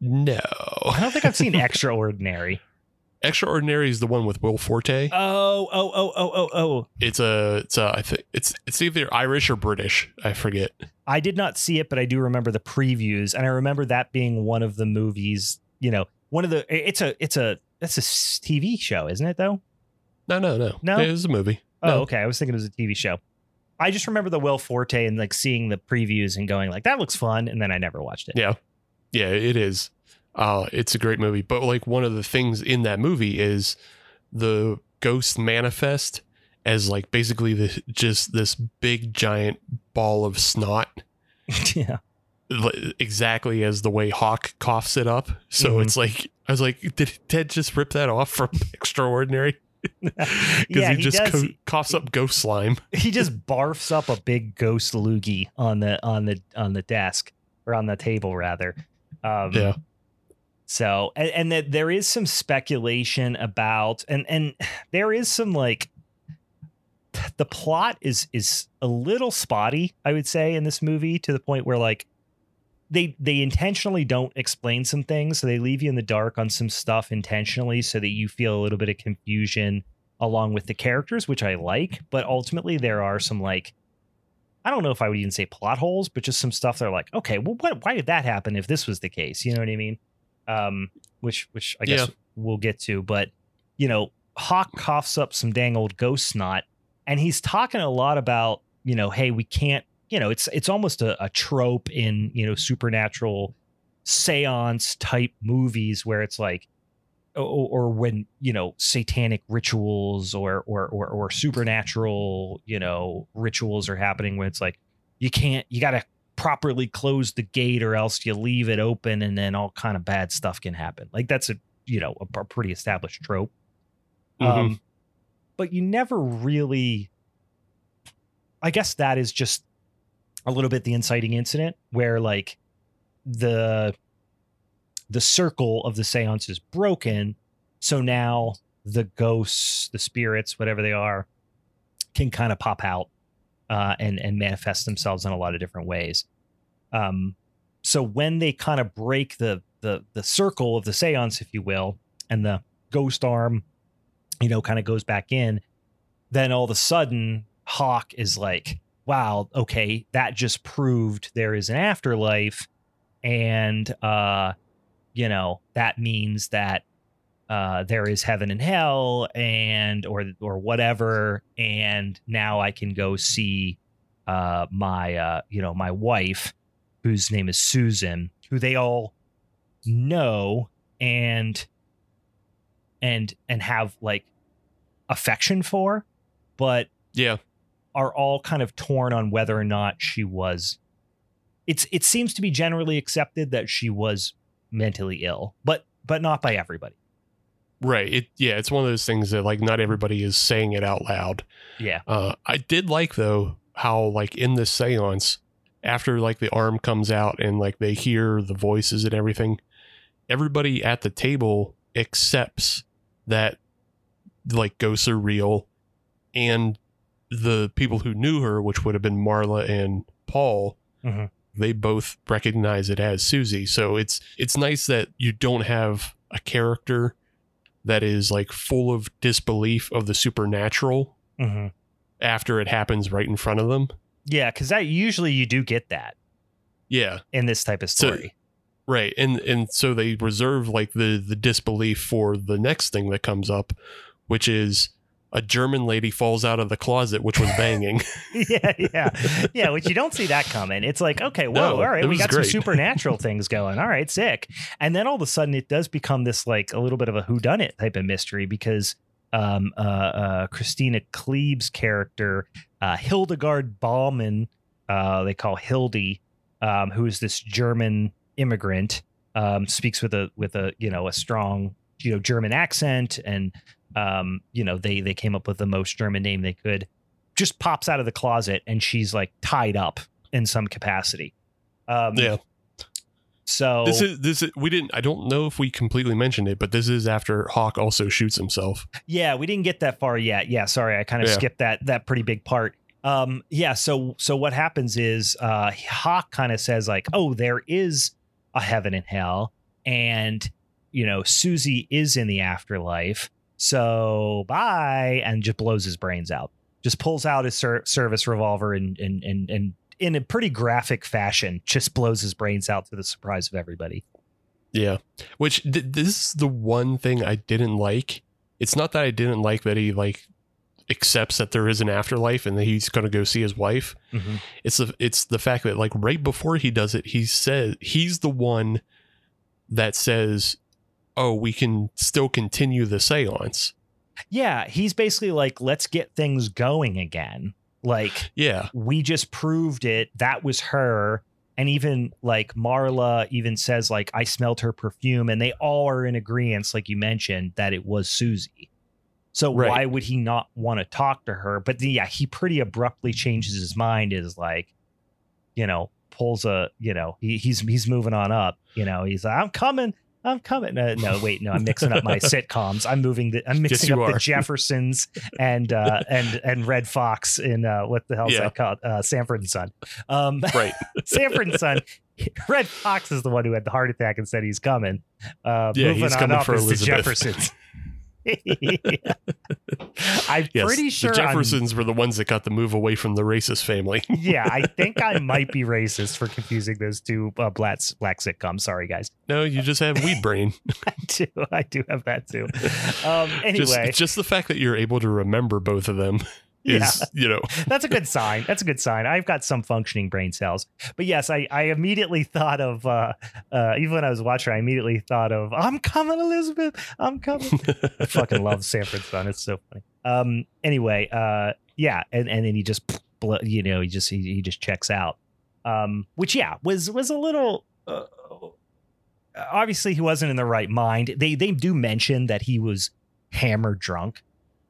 No. I don't think I've seen Extraordinary. Extraordinary is the one with Will Forte. Oh, oh, oh, oh, oh, oh. it's a it's a I think it's it's either Irish or British. I forget. I did not see it, but I do remember the previews, and I remember that being one of the movies. You know, one of the. It's a. It's a. That's a TV show, isn't it? Though. No, no, no. No? it was a movie. Oh, No. okay. I was thinking it was a TV show. I just remember the Will Forte and like seeing the previews and going like that looks fun, and then I never watched it. Yeah. Yeah, it is. Uh, it's a great movie. But like one of the things in that movie is the ghost manifest as like basically the just this big giant ball of snot, yeah. exactly as the way Hawk coughs it up. So Mhm. it's like I was like, did Ted just rip that off from Extraordinary? Because yeah, he, he just co- coughs up ghost slime. he just barfs up a big ghost loogie on the on the on the desk or on the table rather. Um, Yeah. So and, and that there is some speculation about and and there is some like the plot is is a little spotty, I would say, in this movie to the point where like they they intentionally don't explain some things, so they leave you in the dark on some stuff intentionally so that you feel a little bit of confusion along with the characters, which I like. But ultimately, there are some like I don't know if I would even say plot holes, but just some stuff that are like, okay, well, what, why did that happen if this was the case? You know what I mean? Um, which which I guess Yeah. we'll get to, but you know, Hawk coughs up some dang old ghost snot, and he's talking a lot about you know, hey, we can't. You know, it's it's almost a, a trope in you know supernatural seance type movies where it's like or, or when you know satanic rituals or, or or or supernatural you know rituals are happening where it's like you can't you got to properly close the gate or else you leave it open and then all kind of bad stuff can happen. Like that's a you know a, a pretty established trope. Um but you never really i guess that is just a little bit the inciting incident where like the the circle of the seance is broken. So now the ghosts the spirits whatever they are can kind of pop out uh, and and manifest themselves in a lot of different ways. Um so when they kind of break the the the circle of the seance if you will and the ghost arm you know kind of goes back in then all of a sudden hawk is like wow okay that just proved there is an afterlife and uh you know that means that uh, there is heaven and hell and or or whatever and now i can go see uh, my uh, you know my wife whose name is susan who they all know and and and have like affection for but Yeah. Are all kind of torn on whether or not she was it's it seems to be generally accepted that she was mentally ill but but not by everybody Right. It yeah, it's one of those things that like not everybody is saying it out loud. yeah Uh I did like though how like in this seance after like the arm comes out and like they hear the voices and everything, everybody at the table accepts that like ghosts are real and the people who knew her, which would have been Marla and Paul, Mhm. they both recognize it as Susie. So it's it's nice that you don't have a character that is like full of disbelief of the supernatural hmm after it happens right in front of them. yeah because that usually you do get that Yeah, in this type of So- story right. And and so they reserve like the the disbelief for the next thing that comes up, which is a German lady falls out of the closet, which was banging. yeah, yeah, yeah. Which you don't see that coming. It's like, okay, whoa, No, all right, we got some supernatural things going. All right, sick. And then all of a sudden, it does become this like a little bit of a whodunit type of mystery because um, uh, uh, Kristina Klebe's character, uh, Hildegard Baumann, uh, they call Hildy, um, who is this German immigrant, um, speaks with a with a you know a strong you know German accent and um, you know, they they came up with the most German name they could. Just pops out of the closet and she's like tied up in some capacity. Um, yeah. So This is this is we didn't I don't know if we completely mentioned it, but this is after Hawk also shoots himself. yeah, we didn't get that far yet. Yeah, sorry, I kind of Yeah. skipped that that pretty big part. Um, yeah, so so what happens is uh Hawk kind of says like, oh, there is a heaven and hell, and you know, Susie is in the afterlife. So bye, and just blows his brains out. Just pulls out his ser- service revolver and and and and in a pretty graphic fashion, just blows his brains out to the surprise of everybody. Yeah. Which th- this is the one thing I didn't like. It's not that I didn't like that he like accepts that there is an afterlife and that he's going to go see his wife. Mm-hmm. It's the it's the fact that like right before he does it, he says he's the one that says, "Oh, we can still continue the séance." Yeah, he's basically like, let's get things going again. Like Yeah. we just proved it. That was her. And even like Marla even says, like, I smelled her perfume, and they all are in agreement, like you mentioned, that it was Susie. So Right. why would he not want to talk to her? But yeah, he pretty abruptly changes his mind, is like, you know, pulls a, you know, he, he's he's moving on up. You know, he's like, I'm coming. I'm coming. Uh, no, wait, no, I'm mixing up my sitcoms. I'm moving the, I'm mixing you up the. Jeffersons and uh and and Redd Foxx in uh what the hell's Yeah. that called? Uh Sanford and Son. Um Right. Sanford and Son. Redd Foxx is the one who had the heart attack and said he's coming. Uh Yeah, moving he's on coming up for Elizabeth. Jeffersons. I'm Yes. pretty sure the I'm- Jeffersons were the ones that got the move away from the racist family. yeah, I think I might be racist for confusing those two uh, black black sitcoms. Sorry, guys. no, you just have weed brain. I do. I do have that too. Um, anyway, just, just the fact that you're able to remember both of them is, you know, that's a good sign. That's a good sign. I've got some functioning brain cells. But yes, I, I immediately thought of uh, uh, even when I was watching, I immediately thought of I'm coming, Elizabeth. I'm coming. I fucking love Sanford Son. It's so funny. Um. Anyway. Uh. Yeah. And and then he just, you know, he just he, he just checks out. Um. Which yeah was was a little. Uh, obviously, he wasn't in the right mind. They they do mention that he was hammer drunk.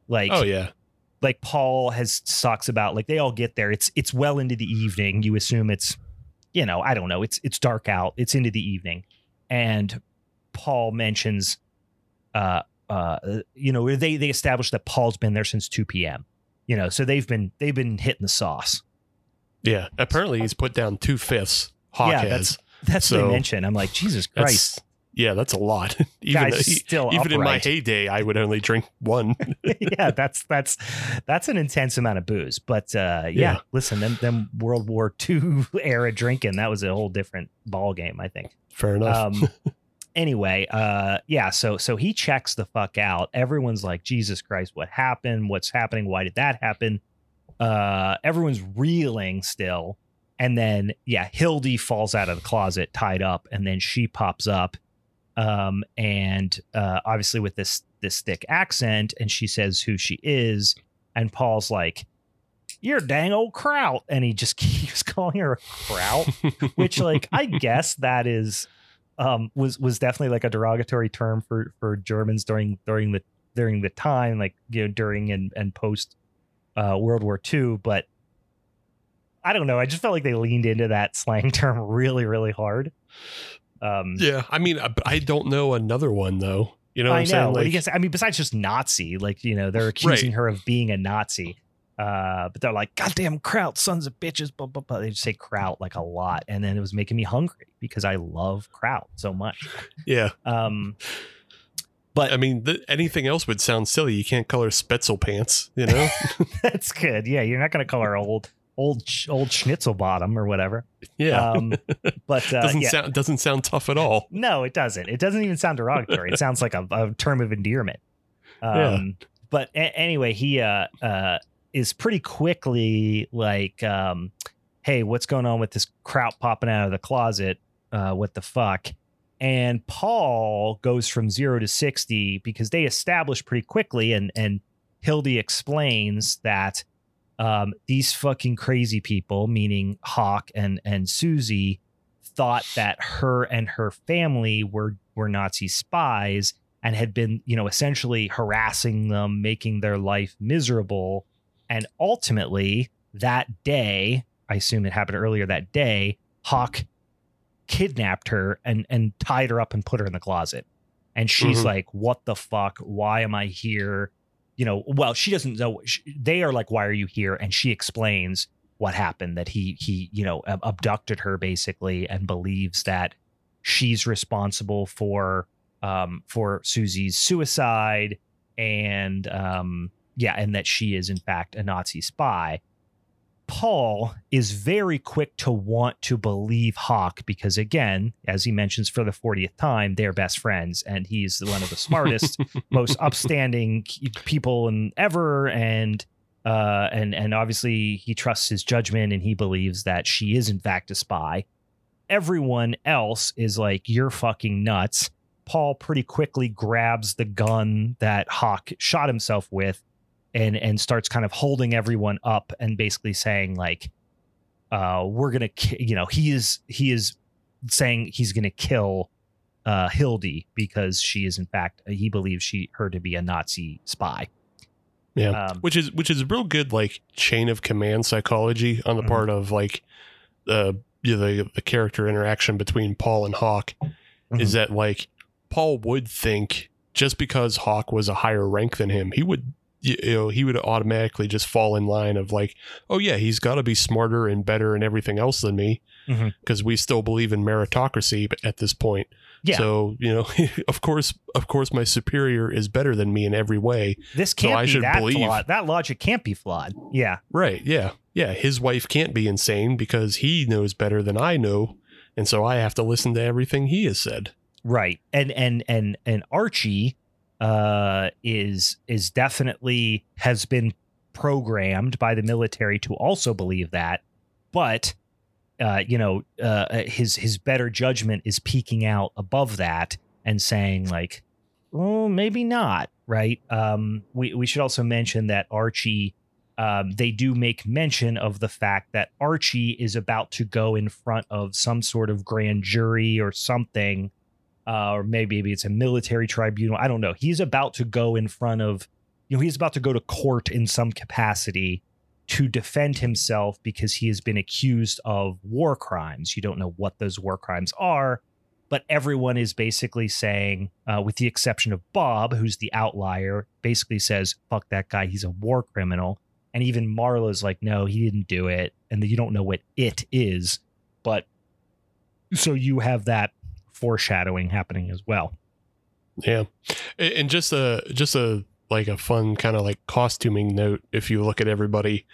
Like oh yeah, like Paul has talks about like they all get there. It's it's well into the evening. You assume it's, you know, I don't know. It's it's dark out. It's into the evening, and Paul mentions, uh, uh, you know, they they established that Paul's been there since two p.m. You know, so they've been they've been hitting the sauce. yeah. Apparently, he's put down two fifths. Hawk Yeah, has. That's what they mention. I'm like, Jesus Christ, That's, yeah, that's a lot. even guys, still even in my heyday, I would only drink one. yeah, that's that's that's an intense amount of booze. But uh, yeah, Yeah. listen, them them World War II era drinking that was a whole different ball game. I think. Fair enough. Um, anyway, uh, yeah. So so he checks the fuck out. Everyone's like, Jesus Christ, what happened? What's happening? Why did that happen? Uh, everyone's reeling still. And then, yeah, Hildy falls out of the closet tied up, and then she pops up, um, and uh, obviously with this this thick accent, and she says who she is, and Paul's like, "You're dang old kraut," and he just keeps calling her a kraut, which, like, I guess that is, um, was was definitely like a derogatory term for for Germans during during the during the time, like you know, during and and post uh, World War II, but I don't know. I just felt like they leaned into that slang term really, really hard. Um, Yeah, I mean, I, I don't know another one though. You know, what I I'm know. saying? what do you Like, guess? I mean, besides just Nazi, like you know, they're accusing Right. her of being a Nazi. Uh, but they're like, "Goddamn kraut, sons of bitches!" Blah, blah, blah. They just say kraut like a lot, and then it was making me hungry because I love kraut so much. yeah, Um, but I mean, th- anything else would sound silly. You can't call her Spetzel pants. You know? that's good. Yeah, you're not going to call her old, old, old schnitzel bottom or whatever. Yeah, Um, but uh, doesn't yeah. sound doesn't sound tough at all. No, it doesn't. It doesn't even sound derogatory. it sounds like a, a term of endearment. Um, Yeah. But a- anyway, he uh, uh, is pretty quickly like, um, "Hey, what's going on with this kraut popping out of the closet? Uh, what the fuck?" And Paul goes from zero to sixty because they establish pretty quickly, and and Hildy explains that um, these fucking crazy people, meaning Hawk and and Susie, thought that her and her family were were Nazi spies and had been, you know, essentially harassing them, making their life miserable. And ultimately, that day, I assume it happened earlier that day, Hawk kidnapped her and and tied her up and put her in the closet. And she's Mhm. like, "What the fuck? Why am I here?" You know, well, she doesn't know. sh they are like, "Why are you here?" And she explains what happened that he he you know abducted her basically and believes that she's responsible for um for Susie's suicide and um yeah and that she is in fact a Nazi spy. Paul is very quick to want to believe Hawk because again, as he mentions for the 40th time, they're best friends and he's one of the smartest most upstanding people in ever and uh and and obviously he trusts his judgment and he believes that she is in fact a spy. Everyone else is like you're fucking nuts. Paul pretty quickly grabs the gun that hawk shot himself with and and starts kind of holding everyone up and basically saying like uh we're gonna ki-, you know he is he is saying he's gonna kill uh hildy because she is in fact he believes she her to be a nazi spy Yeah, um, which is which is a real good like chain of command psychology on the Mhm. part of like uh you know, the the character interaction between Paul and Hawk is Mhm. that like Paul would think just because Hawk was a higher rank than him, he would you know he would automatically just fall in line of like oh yeah he's got to be smarter and better and everything else than me mm-hmm. because we still believe in meritocracy at this point Yeah. so you know of course of course my superior is better than me in every way this can't I be should that believe- flawed that logic can't be flawed yeah Right. Yeah. Yeah. His wife can't be insane because he knows better than I know. And so I have to listen to everything he has said. right and and and and archie uh is is definitely has been programmed by the military to also believe that but uh you know uh his his better judgment is peeking out above that and saying like well maybe not right? Um we we should also mention that archie um, they do make mention of the fact that Archie is about to go in front of some sort of grand jury or something uh, or maybe, it's a military tribunal. I don't know. He's about to go in front of, you know, he's about to go to court in some capacity to defend himself because he has been accused of war crimes. You don't know what those war crimes are, but everyone is basically saying, uh, with the exception of Bob, who's the outlier, basically says, fuck that guy. He's a war criminal. And even Marla's like, no, he didn't do it. And you don't know what it is. But so you have that foreshadowing happening as well. Yeah. And just a, just a, like a fun kind of like costuming note. If you look at everybody,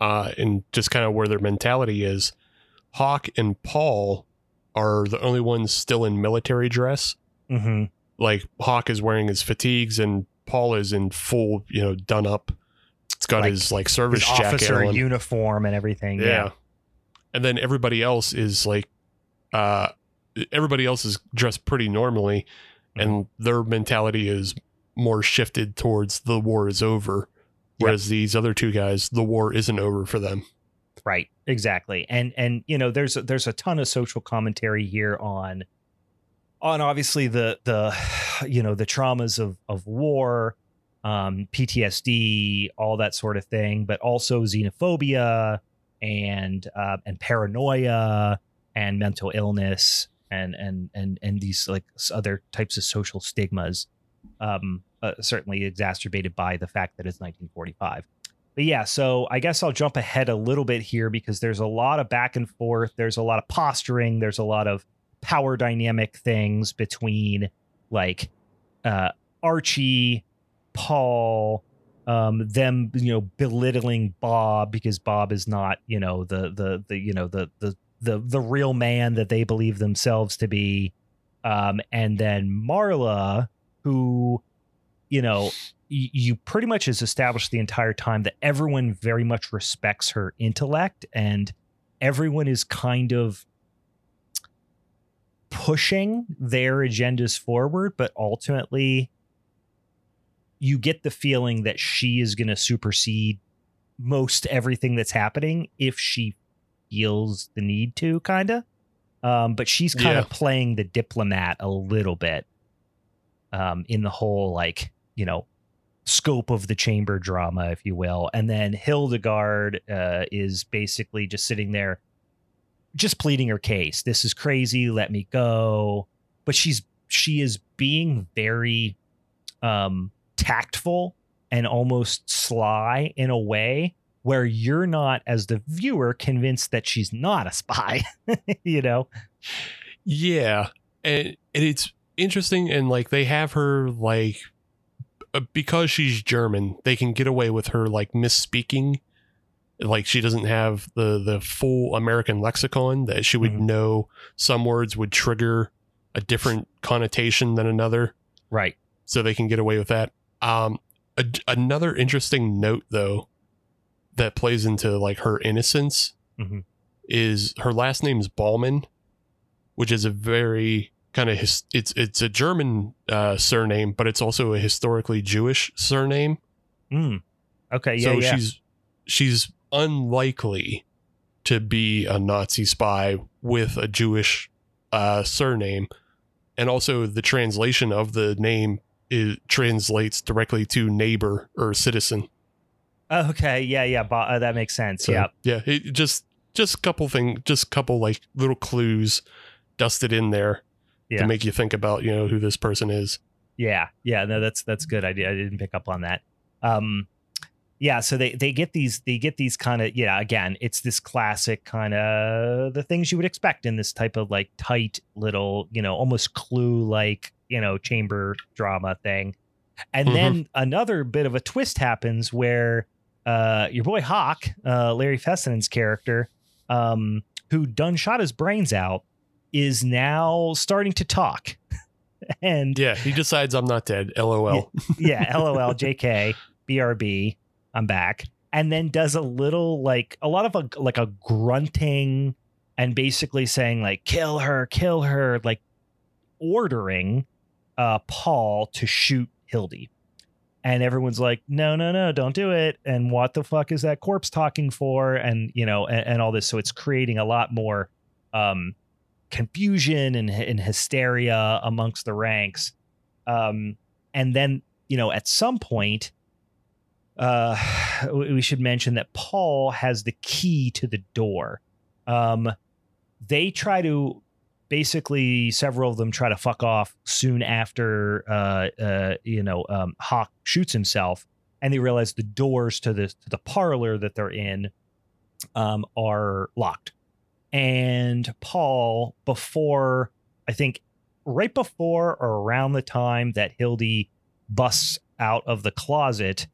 uh, and just kind of where their mentality is, Hawk and Paul are the only ones still in military dress. Mm-hmm. Like Hawk is wearing his fatigues and Paul is in full, you know, done up. It's got Like, his like service His jacket officer on. uniform and everything. yeah. Yeah. And then everybody else is like uh everybody else is dressed pretty normally and Mm-hmm. their mentality is more shifted towards the war is over. Whereas these other two guys, the war isn't over for them. Right. Exactly. And and you know, there's a, there's a ton of social commentary here on on obviously the the you know the traumas of of war, um, PTSD, all that sort of thing, but also xenophobia and uh, and paranoia and mental illness and and and and these like other types of social stigmas, um, uh, certainly exacerbated by the fact that it's 1945 but yeah, so I guess I'll jump ahead a little bit here because there's a lot of back and forth. There's a lot of posturing. There's a lot of power dynamic things between like uh, Archie, Paul, um, them you know belittling Bob because Bob is not you know the the the you know the the the the real man that they believe themselves to be, um, and then Marla who you know you pretty much has established the entire time that everyone very much respects her intellect and everyone is kind of pushing their agendas forward but ultimately you get the feeling that she is going to supersede most everything that's happening if she feels the need to kind of um, but she's kind of Yeah. playing the diplomat a little bit um, in the whole like you know scope of the chamber drama, if you will. And then Hildegard uh, is basically just sitting there, just pleading her case. This is crazy. Let me go. But she's she is being very um, tactful and almost sly in a way where you're not, as the viewer, convinced that she's not a spy. you know? Yeah, and, and it's interesting, and like they have her like uh, because she's German, they can get away with her like misspeaking. Like she doesn't have the the full American lexicon that she would Mhm. know. Some words would trigger a different connotation than another, Right. so they can get away with that. Um, a, another interesting note though that plays into like her innocence Mhm. is her last name is Baumann, which is a very kind of his, it's it's a German uh, surname, but it's also a historically Jewish surname. Mm. Okay. Yeah. so yeah. she's she's unlikely to be a Nazi spy with a Jewish uh, surname, and also the translation of the name is translates directly to neighbor or citizen. Okay. Yeah. Yeah. Bo- uh, that makes sense. So, yeah. yeah. It just just a couple thing, just a couple like little clues dusted in there Yeah. to make you think about you know who this person is. Yeah, yeah, no, that's that's good. I, I didn't pick up on that. Um, yeah, so they they get these they get these kind of yeah. Again, it's this classic kind of the things you would expect in this type of like tight little you know almost clue like you know chamber drama thing, and Mhm. then another bit of a twist happens where uh your boy Hawk, uh Larry Fessenden's character, um, who done shot his brains out, is now starting to talk. and Yeah, he decides I'm not dead. LOL. yeah, LOL, JK, BRB, I'm back. And then does a little like a lot of a like a grunting and basically saying like kill her, kill her, like ordering uh Paul to shoot Hildy. And everyone's like, no, no, no, don't do it. And what the fuck is that corpse talking for? And you know, and, and all this. So it's creating a lot more um confusion and, and hysteria amongst the ranks. Um, and then you know at some point uh we should mention that paul has the key to the door um they try to basically several of them try to fuck off soon after uh uh you know um hawk shoots himself and they realize the doors to the to the parlor that they're in um are locked and paul before i think right before or around the time that Hildy busts out of the closet,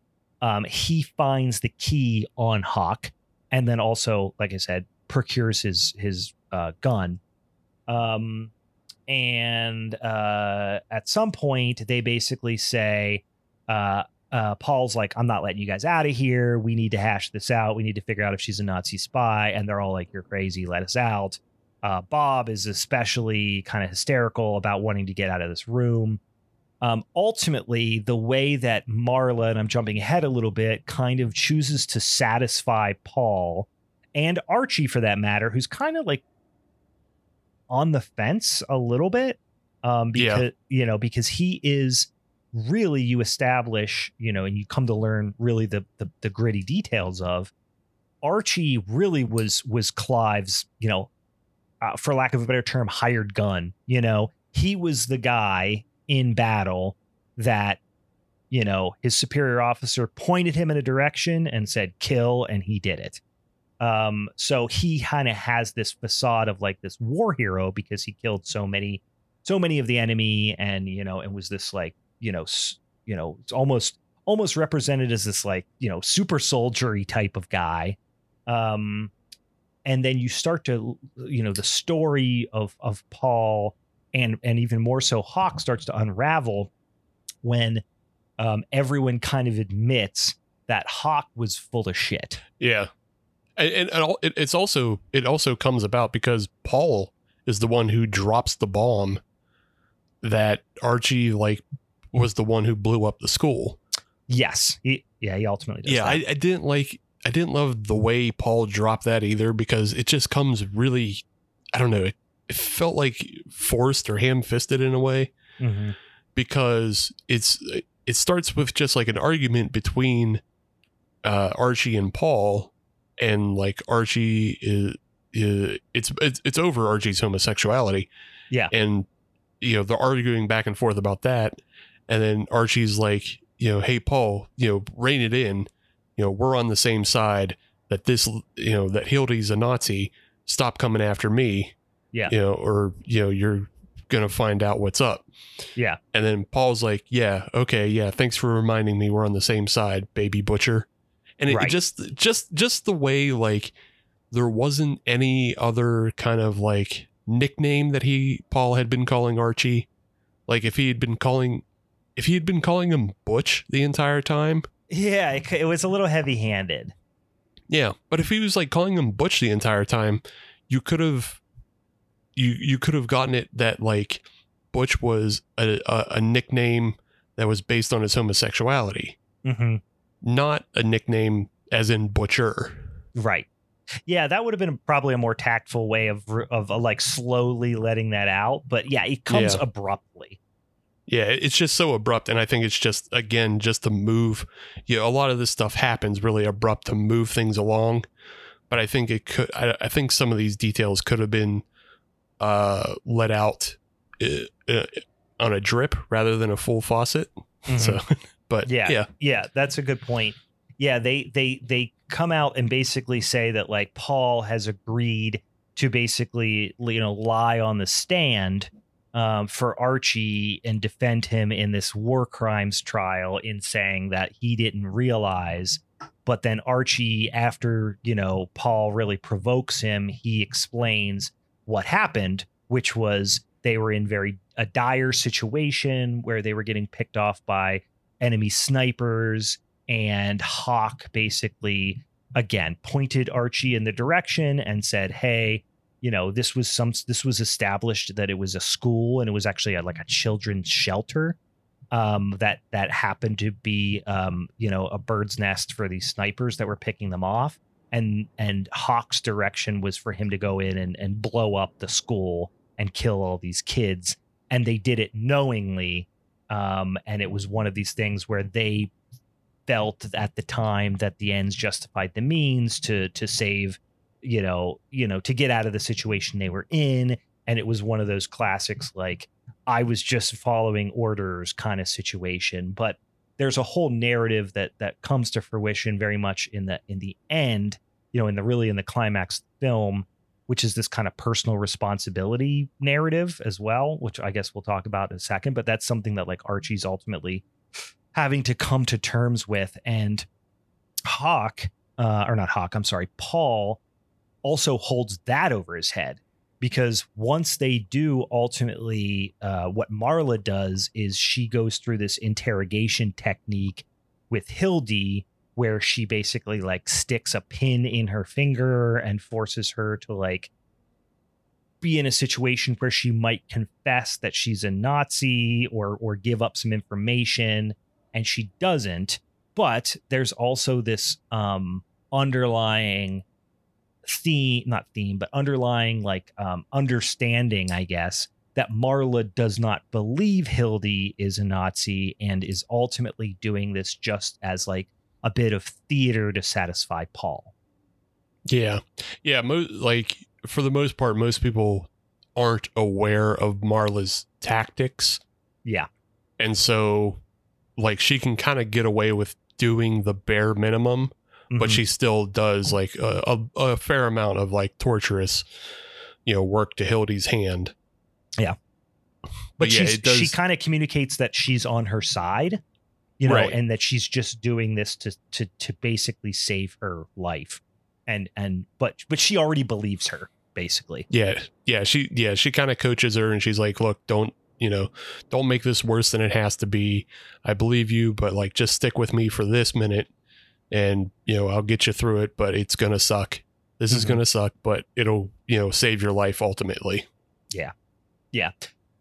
um, he finds the key on Hawk, and then also, like I said, procures his his uh, gun. Um, and uh, at some point, they basically say, uh, uh, Paul's like, I'm not letting you guys out of here. We need to hash this out. We need to figure out if she's a Nazi spy. And they're all like, You're crazy. Let us out. Uh, Bob is especially kind of hysterical about wanting to get out of this room. Um, ultimately, the way that Marla, and I'm jumping ahead a little bit, kind of chooses to satisfy Paul and Archie for that matter, who's kind of like on the fence a little bit. Um, because, yeah. you know, because he is really you establish, you know, and you come to learn really the, the, the gritty details of Archie really was was Clive's, you know, uh, for lack of a better term, hired gun. You know, he was the guy in battle that, you know, his superior officer pointed him in a direction and said kill, and he did it. Um, so he kind of has this facade of like this war hero because he killed so many, so many of the enemy, and you know, and was this like you know, you know, it's almost almost represented as this like you know super soldiery type of guy. Um, and then you start to you know the story of of Paul and and even more so Hawk starts to unravel when um, everyone kind of admits that Hawk was full of shit. Yeah, and, and it, it's also it also comes about because Paul is the one who drops the bomb that Archie like was the one who blew up the school. Yes. He, yeah, he ultimately does. Yeah, I, I, didn't like I didn't love the way Paul dropped that either because it just comes really I don't know, it, it felt like forced or ham fisted in a way. Mm-hmm. Because it's it starts with just like an argument between uh, Archie and Paul, and like Archie is, is it's, it's it's over Archie's homosexuality. Yeah, and you know they're arguing back and forth about that, and then Archie's like, you know, hey Paul, you know, rein it in. You know, we're on the same side. That this, you know, that Hildy's a Nazi. Stop coming after me. Yeah. You know, or you know, you're gonna find out what's up. Yeah. And then Paul's like, yeah, okay, yeah, thanks for reminding me we're on the same side, baby butcher. And it, right. it just, just, just the way like there wasn't any other kind of like nickname that he Paul had been calling Archie. Like if he had been calling if he had been calling him Butch the entire time. Yeah, it, it was a little heavy handed. Yeah, but if he was like calling him Butch the entire time, you could have you you could have gotten it that like Butch was a, a, a nickname that was based on his homosexuality, mm-hmm. Not a nickname as in butcher. Right. Yeah, that would have been probably a more tactful way of of uh, like slowly letting that out. But yeah, it comes yeah. abruptly. Yeah, it's just so abrupt, and I think it's just again just to move. You know, a lot of this stuff happens really abrupt to move things along, but I think it could. I, I think some of these details could have been uh, let out uh, uh, on a drip rather than a full faucet. Mm-hmm. So, but yeah, yeah, yeah, that's a good point. Yeah, they they they come out and basically say that like Paul has agreed to basically you know lie on the stand um, for Archie and defend him in this war crimes trial in saying that he didn't realize. But then Archie, after, you know, Paul really provokes him, he explains what happened, which was they were in very a dire situation where they were getting picked off by enemy snipers and Hawk basically again pointed Archie in the direction and said, "Hey, you know this was some this was established that it was a school and it was actually a, like a children's shelter um, that that happened to be um, you know a bird's nest for these snipers that were picking them off. And and hawk's direction was for him to go in and, and blow up the school and kill all these kids. And they did it knowingly um, and it was one of these things where they felt at the time that the ends justified the means to to save you know, you know, to get out of the situation they were in. And it was one of those classics, like I was just following orders kind of situation. But there's a whole narrative that that comes to fruition very much in the in the end, you know, in the really in the climax film, which is this kind of personal responsibility narrative as well, which I guess we'll talk about in a second. But that's something that like Archie's ultimately having to come to terms with. And Hawk, uh, or not Hawk, I'm sorry, Paul also holds that over his head because once they do ultimately uh, what marla does is she goes through this interrogation technique with hildy where she basically like sticks a pin in her finger and forces her to like be in a situation where she might confess that she's a nazi or or give up some information and she doesn't. But there's also this um underlying theme not theme but underlying like um understanding i guess that marla does not believe hildy is a nazi and is ultimately doing this just as like a bit of theater to satisfy paul Yeah. Yeah. Mo- like, for the most part, most people aren't aware of Marla's tactics. yeah And so, like, she can kind of get away with doing the bare minimum, but Mhm. she still does like a, a, a fair amount of like torturous, you know, work to Hildy's hand. Yeah. But, but yeah, she kind of communicates that she's on her side you know Right. and that she's just doing this to to to basically save her life and and but but she already believes her basically yeah. Yeah. She, yeah, she kind of coaches her and she's like, look, don't, you know, don't make this worse than it has to be. I believe you, but like, just stick with me for this minute and, you know, I'll get you through it, but it's to suck. This is Mhm. going to suck, but it'll, you know, save your life ultimately.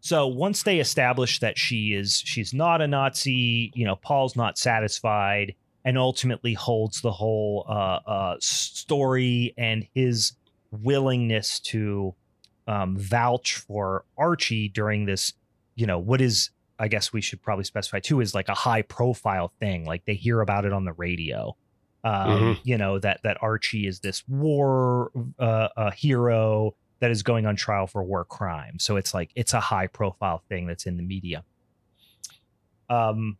So once they establish that she is she's not a nazi you know paul's not satisfied and ultimately holds the whole uh, uh, story and his willingness to um, vouch for archie during this you know what is i guess we should probably specify too is like a high profile thing. Like they hear about it on the radio. Um, Mhm. you know that that archie is this war uh, a hero that is going on trial for war crime. So it's like it's a high profile thing that's in the media. Um,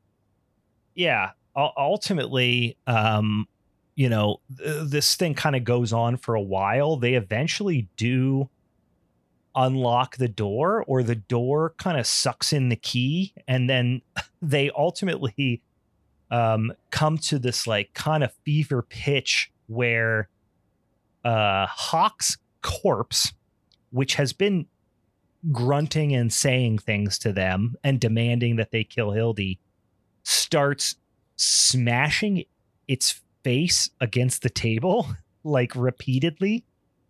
yeah. Ultimately, um, you know, th- this thing kind of goes on for a while. They eventually do unlock the door, or the door kind of sucks in the key, and then they ultimately um, come to this like kind of fever pitch where uh, Hawk's corpse which has been grunting and saying things to them and demanding that they kill Hildy, starts smashing its face against the table like repeatedly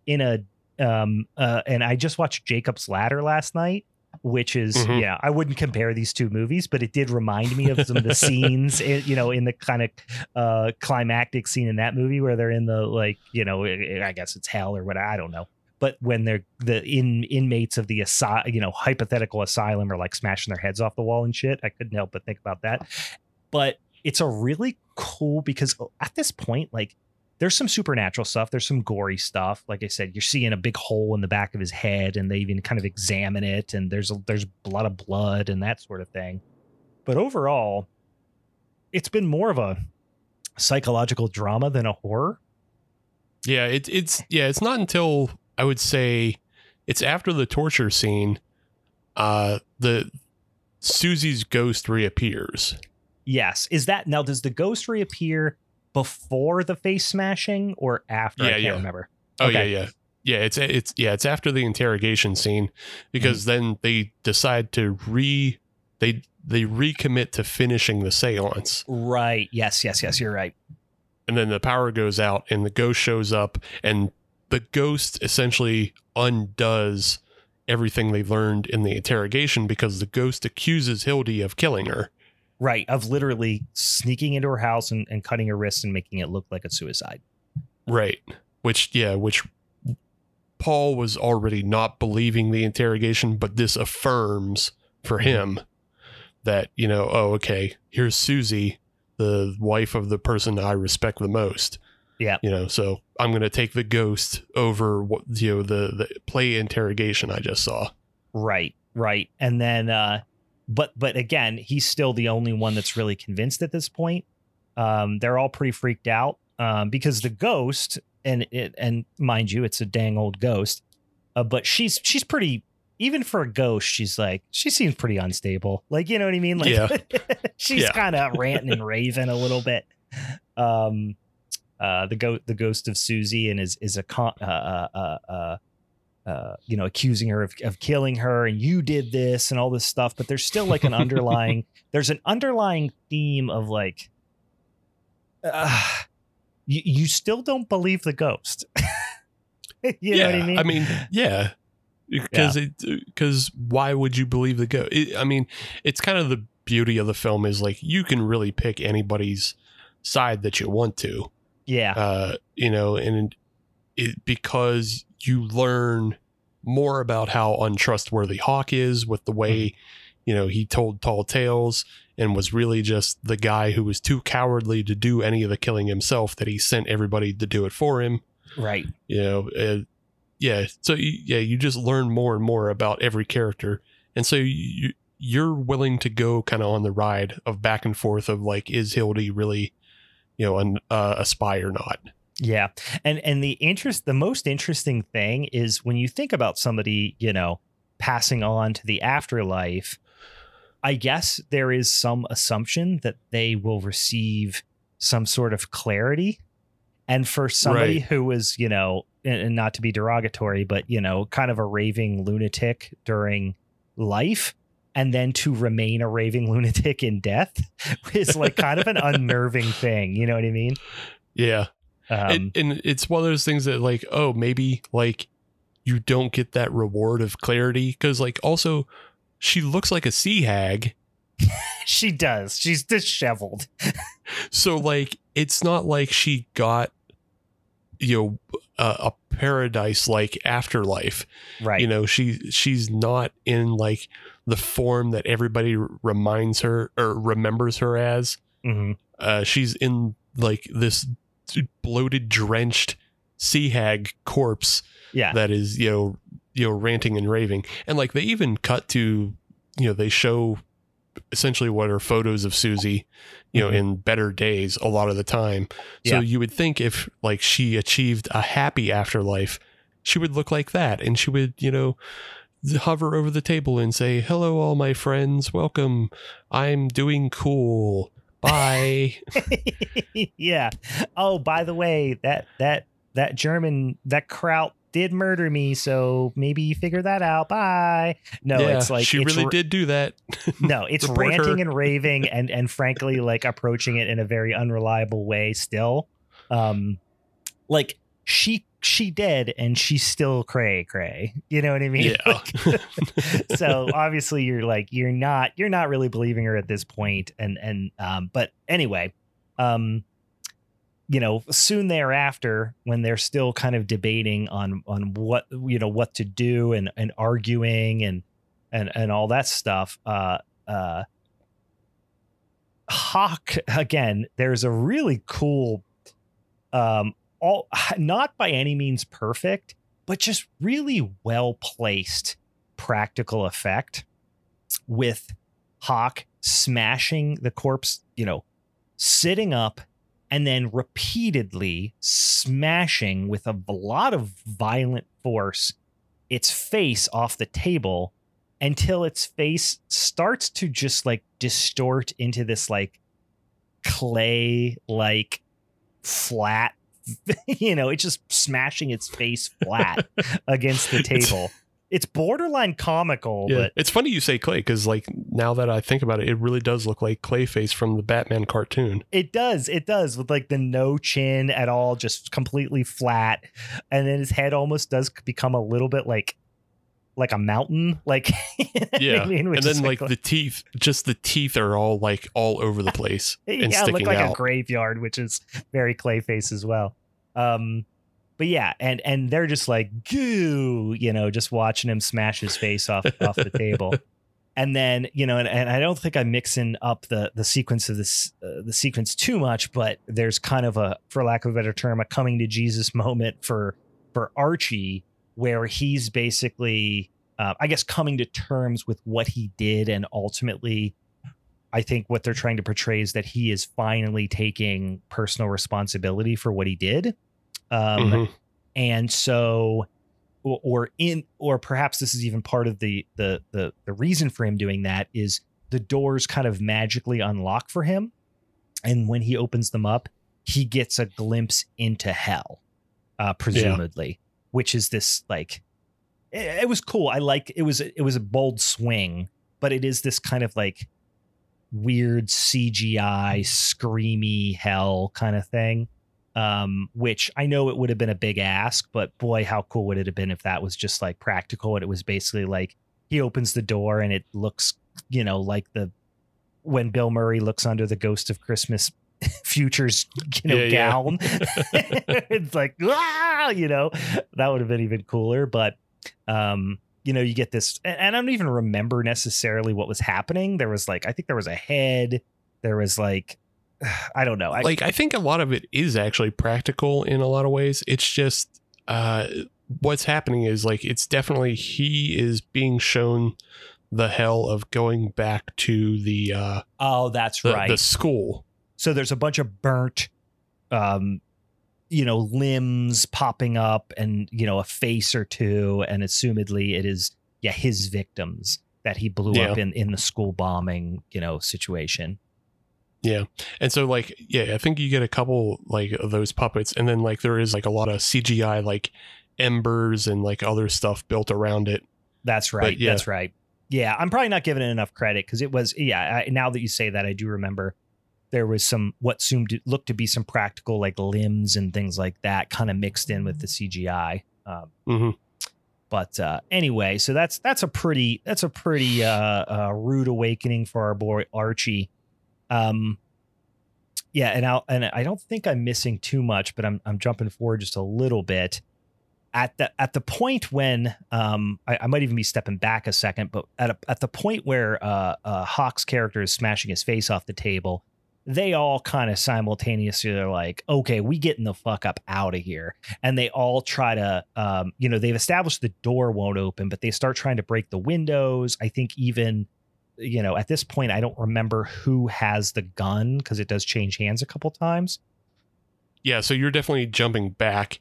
in a um uh and I just watched Jacob's Ladder last night which is Mhm. yeah I wouldn't compare these two movies but it did remind me of some of the scenes in, you know in the kind of uh climactic scene in that movie where they're in the like you know I guess it's hell or what I don't know but when they're the in inmates of the asy- you know hypothetical asylum are like smashing their heads off the wall and shit i couldn't help but think about that. But it's a really cool because at this point like there's some supernatural stuff there's some gory stuff. Like i said you're seeing a big hole in the back of his head and they even kind of examine it and there's a, there's blood of blood and that sort of thing. But overall it's been more of a psychological drama than a horror. Yeah, it, it's yeah, it's not until I would say it's after the torture scene, uh, the Susie's ghost reappears. Yes. Is that now? Does the ghost reappear before the face smashing or after? I Yeah, can't yeah. remember. Oh Okay. yeah, yeah, yeah. It's it's yeah, it's after the interrogation scene because Mm-hmm. then they decide to re they they recommit to finishing the séance, Right. Yes. Yes. Yes. You're right. and then the power goes out, and the ghost shows up, and the ghost essentially undoes everything they learned in the interrogation because the ghost accuses Hildy of killing her. Right. Of literally sneaking into her house and, and cutting her wrists and making it look like a suicide. Right. Which, yeah, which Paul was already not believing the interrogation, but this affirms for mm-hmm. him that, you know, oh, okay, here's Susie, the wife of the person I respect the most. Yeah. You know, so I'm going to take the ghost over what, you know, the, the play interrogation I just saw. Right. Right. And then, uh, but but again, he's still the only one that's really convinced at this point. Um, they're all pretty freaked out um, because the ghost and it and mind you, it's a dang old ghost. Uh, but she's she's pretty even for a ghost. She's like she seems pretty unstable. Like you know what I mean? Like Yeah. she's Yeah. kind of ranting and raving a little bit. Um, uh, the goat the ghost of Susie and is is a con- uh, uh, uh, uh, uh, you know, accusing her of, of killing her and you did this and all this stuff. But there's still like an underlying, there's an underlying theme of like, uh, you, you still don't believe the ghost. you yeah, know what I mean? I mean, yeah. Because it, because why would you believe the ghost? It, I mean, it's kind of the beauty of the film is like you can really pick anybody's side that you want to. Yeah. uh, you know, and it because you learn more about how untrustworthy Hawk is with the way, you know, he told tall tales and was really just the guy who was too cowardly to do any of the killing himself that he sent everybody to do it for him. right. You know, uh, yeah. So you, yeah, you just learn more and more about every character, and so you you're willing to go kind of on the ride of back and forth of like, is Hildy really, you know, an uh, a spy or not? Yeah. And and the interest the most interesting thing is when you think about somebody, you know, passing on to the afterlife, I guess there is some assumption that they will receive some sort of clarity. And for somebody Right. who was, you know, and, and not to be derogatory, but you know, kind of a raving lunatic during life and then to remain a raving lunatic in death is like kind of an unnerving thing, you know what I mean? Yeah. Um, and, and it's one of those things that like oh maybe like you don't get that reward of clarity because like also she looks like a sea hag She does. She's disheveled. so like it's not like she got you know a, a paradise like afterlife Right. you know she she's not in like the form that everybody reminds her or remembers her as hmm uh she's in like this bloated drenched sea hag corpse Yeah. that is you know you know ranting and raving and like they even cut to you know they show essentially what are photos of Susie you know Mhm. in better days a lot of the time so Yeah. you would think if like she achieved a happy afterlife she would look like that and she would you know hover over the table and say hello all my friends welcome i'm doing cool bye yeah. Oh, by the way, that that that German that Kraut did murder me, so maybe you figure that out. Bye. No, yeah, it's like she it's really r- did do that No, it's ranting her. and raving and and frankly like approaching it in a very unreliable way still. Um like she she dead and she's still cray cray. You know what I mean? yeah so obviously you're like you're not you're not really believing her at this point and and um but anyway um you know soon thereafter when they're still kind of debating on on what you know what to do and and arguing and and and all that stuff uh uh hawk again there's a really cool um all not by any means perfect but just really well placed practical effect with Hawk smashing the corpse, you know, sitting up and then repeatedly smashing with a lot of violent force its face off the table until its face starts to just like distort into this like clay like flat you know it's just smashing its face flat against the table it's borderline comical Yeah, but it's funny you say clay because, like, now that I think about it, it really does look like Clayface from the Batman cartoon. It does. It does with like the no chin at all, just completely flat, and then his head almost does become a little bit like like a mountain. Like Yeah, I mean, and then like the teeth, just the teeth are all like all over the place and yeah, sticking looked like out. a graveyard, which is very Clayface as well. Um, but yeah, and and they're just like goo, you know, just watching him smash his face off off the table. And then you know, and, and I don't think I'm mixing up the the sequence of this uh, the sequence too much, but there's kind of a, for lack of a better term, a coming to Jesus moment for for Archie, where he's basically, uh, I guess, coming to terms with what he did, and ultimately, I think what they're trying to portray is that he is finally taking personal responsibility for what he did. Um, Mhm. and so or, or in or perhaps this is even part of the, the the the reason for him doing that is the doors kind of magically unlock for him and when he opens them up he gets a glimpse into hell uh presumably which is this like it, it was cool. I like it was it was a bold swing, but it is this kind of like weird CGI screamy hell kind of thing. Um, which I know it would have been a big ask, but boy, how cool would it have been if that was just like practical and it was basically like he opens the door and it looks, you know, like the when Bill Murray looks under the ghost of Christmas futures, you know, Yeah, yeah. gown. it's like, ah, you know, that would have been even cooler. But um, you know, you get this, and I don't even remember necessarily what was happening. There was like, I think there was a head. There was like, I don't know. I, like I think a lot of it is actually practical in a lot of ways. It's just uh what's happening is like it's definitely he is being shown the hell of going back to the uh oh, that's the, right. the school. so there's a bunch of burnt, um, you know, limbs popping up, and you know, a face or two, and assumedly it is yeah his victims that he blew up in in the school bombing, you know, situation. Yeah and so like yeah, I think you get a couple like of those puppets and then like there is like a lot of CGI like embers and like other stuff built around it. That's right. yeah. That's right. Yeah, I'm probably not giving it enough credit because it was. Yeah, I, now that you say that, I do remember there was some what seemed to look to be some practical like limbs and things like that kind of mixed in with the CGI. Um, Mhm. but uh, anyway, so that's that's a pretty that's a pretty uh, uh, rude awakening for our boy Archie. Um, yeah, and I and I don't think I'm missing too much, but I'm I'm jumping forward just a little bit. At the at the point when um I, I might even be stepping back a second, but at a, at the point where uh, uh Hawk's character is smashing his face off the table, they all kind of simultaneously are like, okay, we getting the fuck up out of here. And they all try to, um, you know, they've established the door won't open, but they start trying to break the windows. I think even, you know, at this point, I don't remember who has the gun because it does change hands a couple times. Yeah, so you're definitely jumping back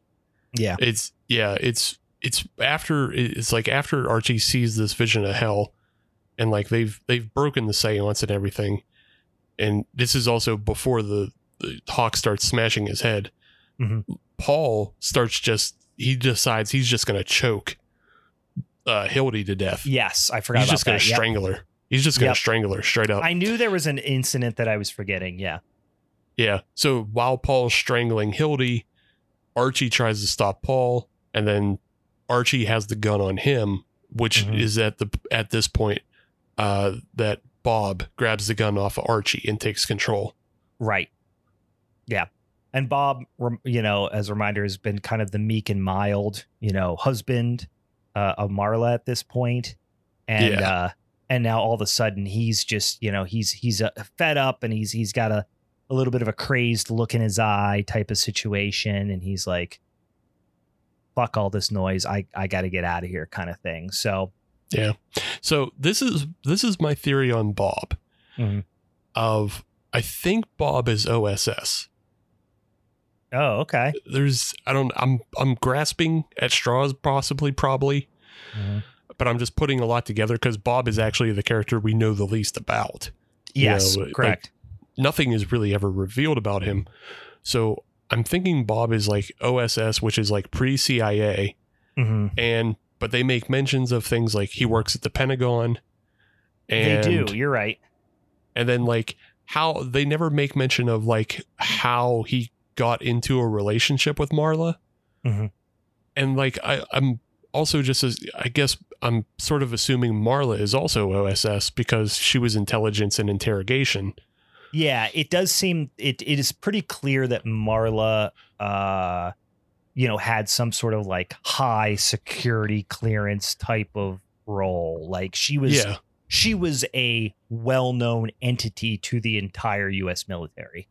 Yeah. it's yeah it's it's after it's like after archie sees this vision of hell and like they've they've broken the seance and everything and this is also before the, the hawk starts smashing his head Mhm. paul starts just he decides he's just gonna choke uh hildy to death Yes. I forgot he's just gonna that. Yep. strangle her he's just gonna Yep. strangle her straight up I knew there was an incident that I was forgetting. Yeah. Yeah. So while Paul's strangling Hildy, Archie tries to stop Paul, and then Archie has the gun on him, which Mhm. is at the at this point uh, that Bob grabs the gun off of Archie and takes control. Right. Yeah. And Bob, you know, as a reminder, has been kind of the meek and mild, you know, husband uh, of Marla at this point, and Yeah. uh, and now all of a sudden he's just, you know, he's he's uh, fed up and he's he's got a a little bit of a crazed look in his eye type of situation, and he's like, "Fuck all this noise! I I got to get out of here," kind of thing. So So this is this is my theory on Bob. Mhm. Of I think Bob is OSS. Oh, okay. There's I don't I'm I'm grasping at straws possibly probably, Mhm. but I'm just putting a lot together because Bob is actually the character we know the least about. You Yes, know, like- correct. nothing is really ever revealed about him. So I'm thinking Bob is like OSS, which is like pre CIA, hmm and but they make mentions of things like he works at the Pentagon. And, They do. You're right. And then like how they never make mention of like how he got into a relationship with Marla. Mhm. And like I, I'm also just as I guess I'm sort of assuming Marla is also OSS because she was intelligence and interrogation. Yeah, it does seem it it is pretty clear that Marla uh you know had some sort of like high security clearance type of role. Like she was yeah. she was a well-known entity to the entire US military.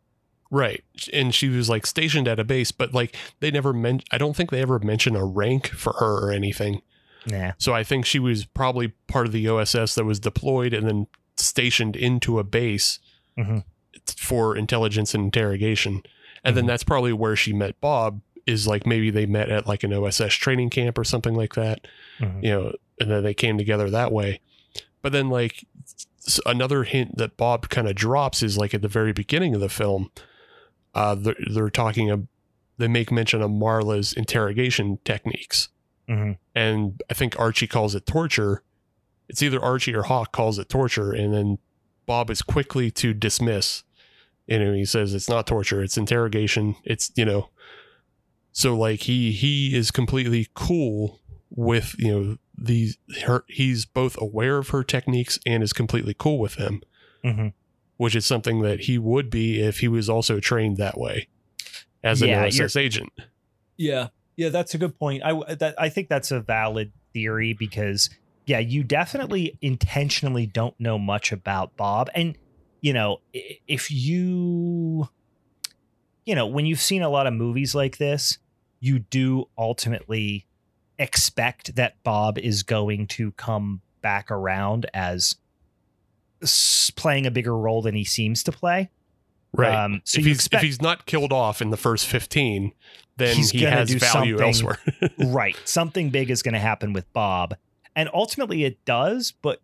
Right. And she was like stationed at a base, but like they never meant I don't think they ever mention a rank for her or anything. Nah. So I think she was probably part of the OSS that was deployed and then stationed into a base Mhm. for intelligence and interrogation. And then Mhm. that's probably where she met Bob is like maybe they met at like an OSS training camp or something like that, Mhm. you know, and then they came together that way. But then like another hint that Bob kind of drops is like at the very beginning of the film, uh, they're, they're talking, of, they make mention of Marla's interrogation techniques. Mhm. and I think Archie calls it torture. It's either Archie or Hawk calls it torture, and then Bob is quickly to dismiss. You know, he says it's not torture; it's interrogation. It's you know, so like he he is completely cool with you know these her. He's both aware of her techniques and is completely cool with them, Mhm. which is something that he would be if he was also trained that way as an Yeah, OSS agent. Yeah, yeah, that's a good point. I that I think that's a valid theory because yeah, you definitely intentionally don't know much about Bob, and you know if you you know when you've seen a lot of movies like this, you do ultimately expect that Bob is going to come back around as playing a bigger role than he seems to play. Right. Um, so if he's expect- if he's not killed off in the first fifteen, then he has value elsewhere. right. Something big is going to happen with Bob. And ultimately it does, but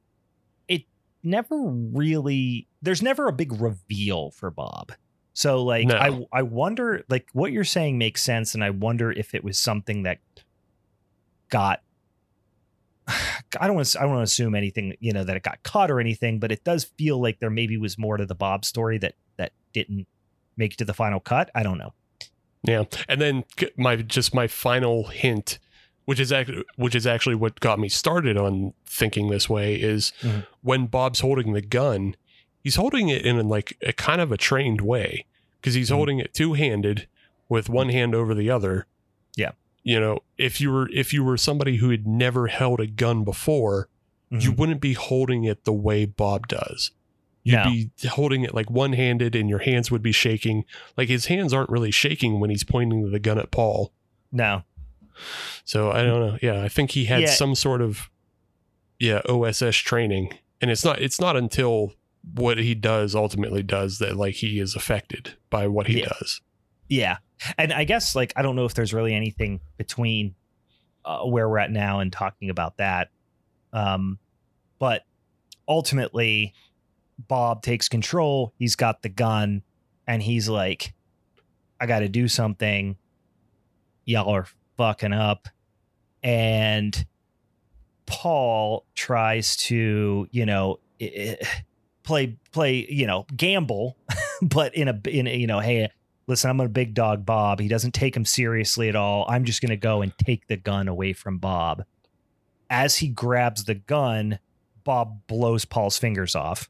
it never really there's never a big reveal for Bob. So like No. I I wonder like what you're saying makes sense and I wonder if it was something that got I don't want to I don't want to assume anything, you know, that it got cut or anything, but it does feel like there maybe was more to the Bob story that that didn't make it to the final cut. I don't know. yeah, and then my just my final hint, which is actually which is actually what got me started on thinking this way, is Mhm. when Bob's holding the gun, he's holding it in like a kind of a trained way because he's Mhm. holding it two handed with one hand over the other. Yeah. You know, if you were if you were somebody who had never held a gun before, you Mhm. wouldn't be holding it the way Bob does. You'd No. be holding it like one handed and your hands would be shaking. Like his hands aren't really shaking when he's pointing the gun at Paul. no. So I don't know. Yeah, I think he had Yeah. some sort of yeah, OSS training. And it's not it's not until what he does ultimately does that like he is affected by what he Yeah. does. Yeah. And I guess like I don't know if there's really anything between uh, where we're at now and talking about that. Um but ultimately Bob takes control, he's got the gun and he's like I got to do something. Y'all are fucking up. And Paul tries to, you know, i- i- play play, you know, gamble, but in a in a, you know, hey, listen, I'm a big dog Bob. He doesn't take him seriously at all. I'm just going to go and take the gun away from Bob. As he grabs the gun, Bob blows Paul's fingers off.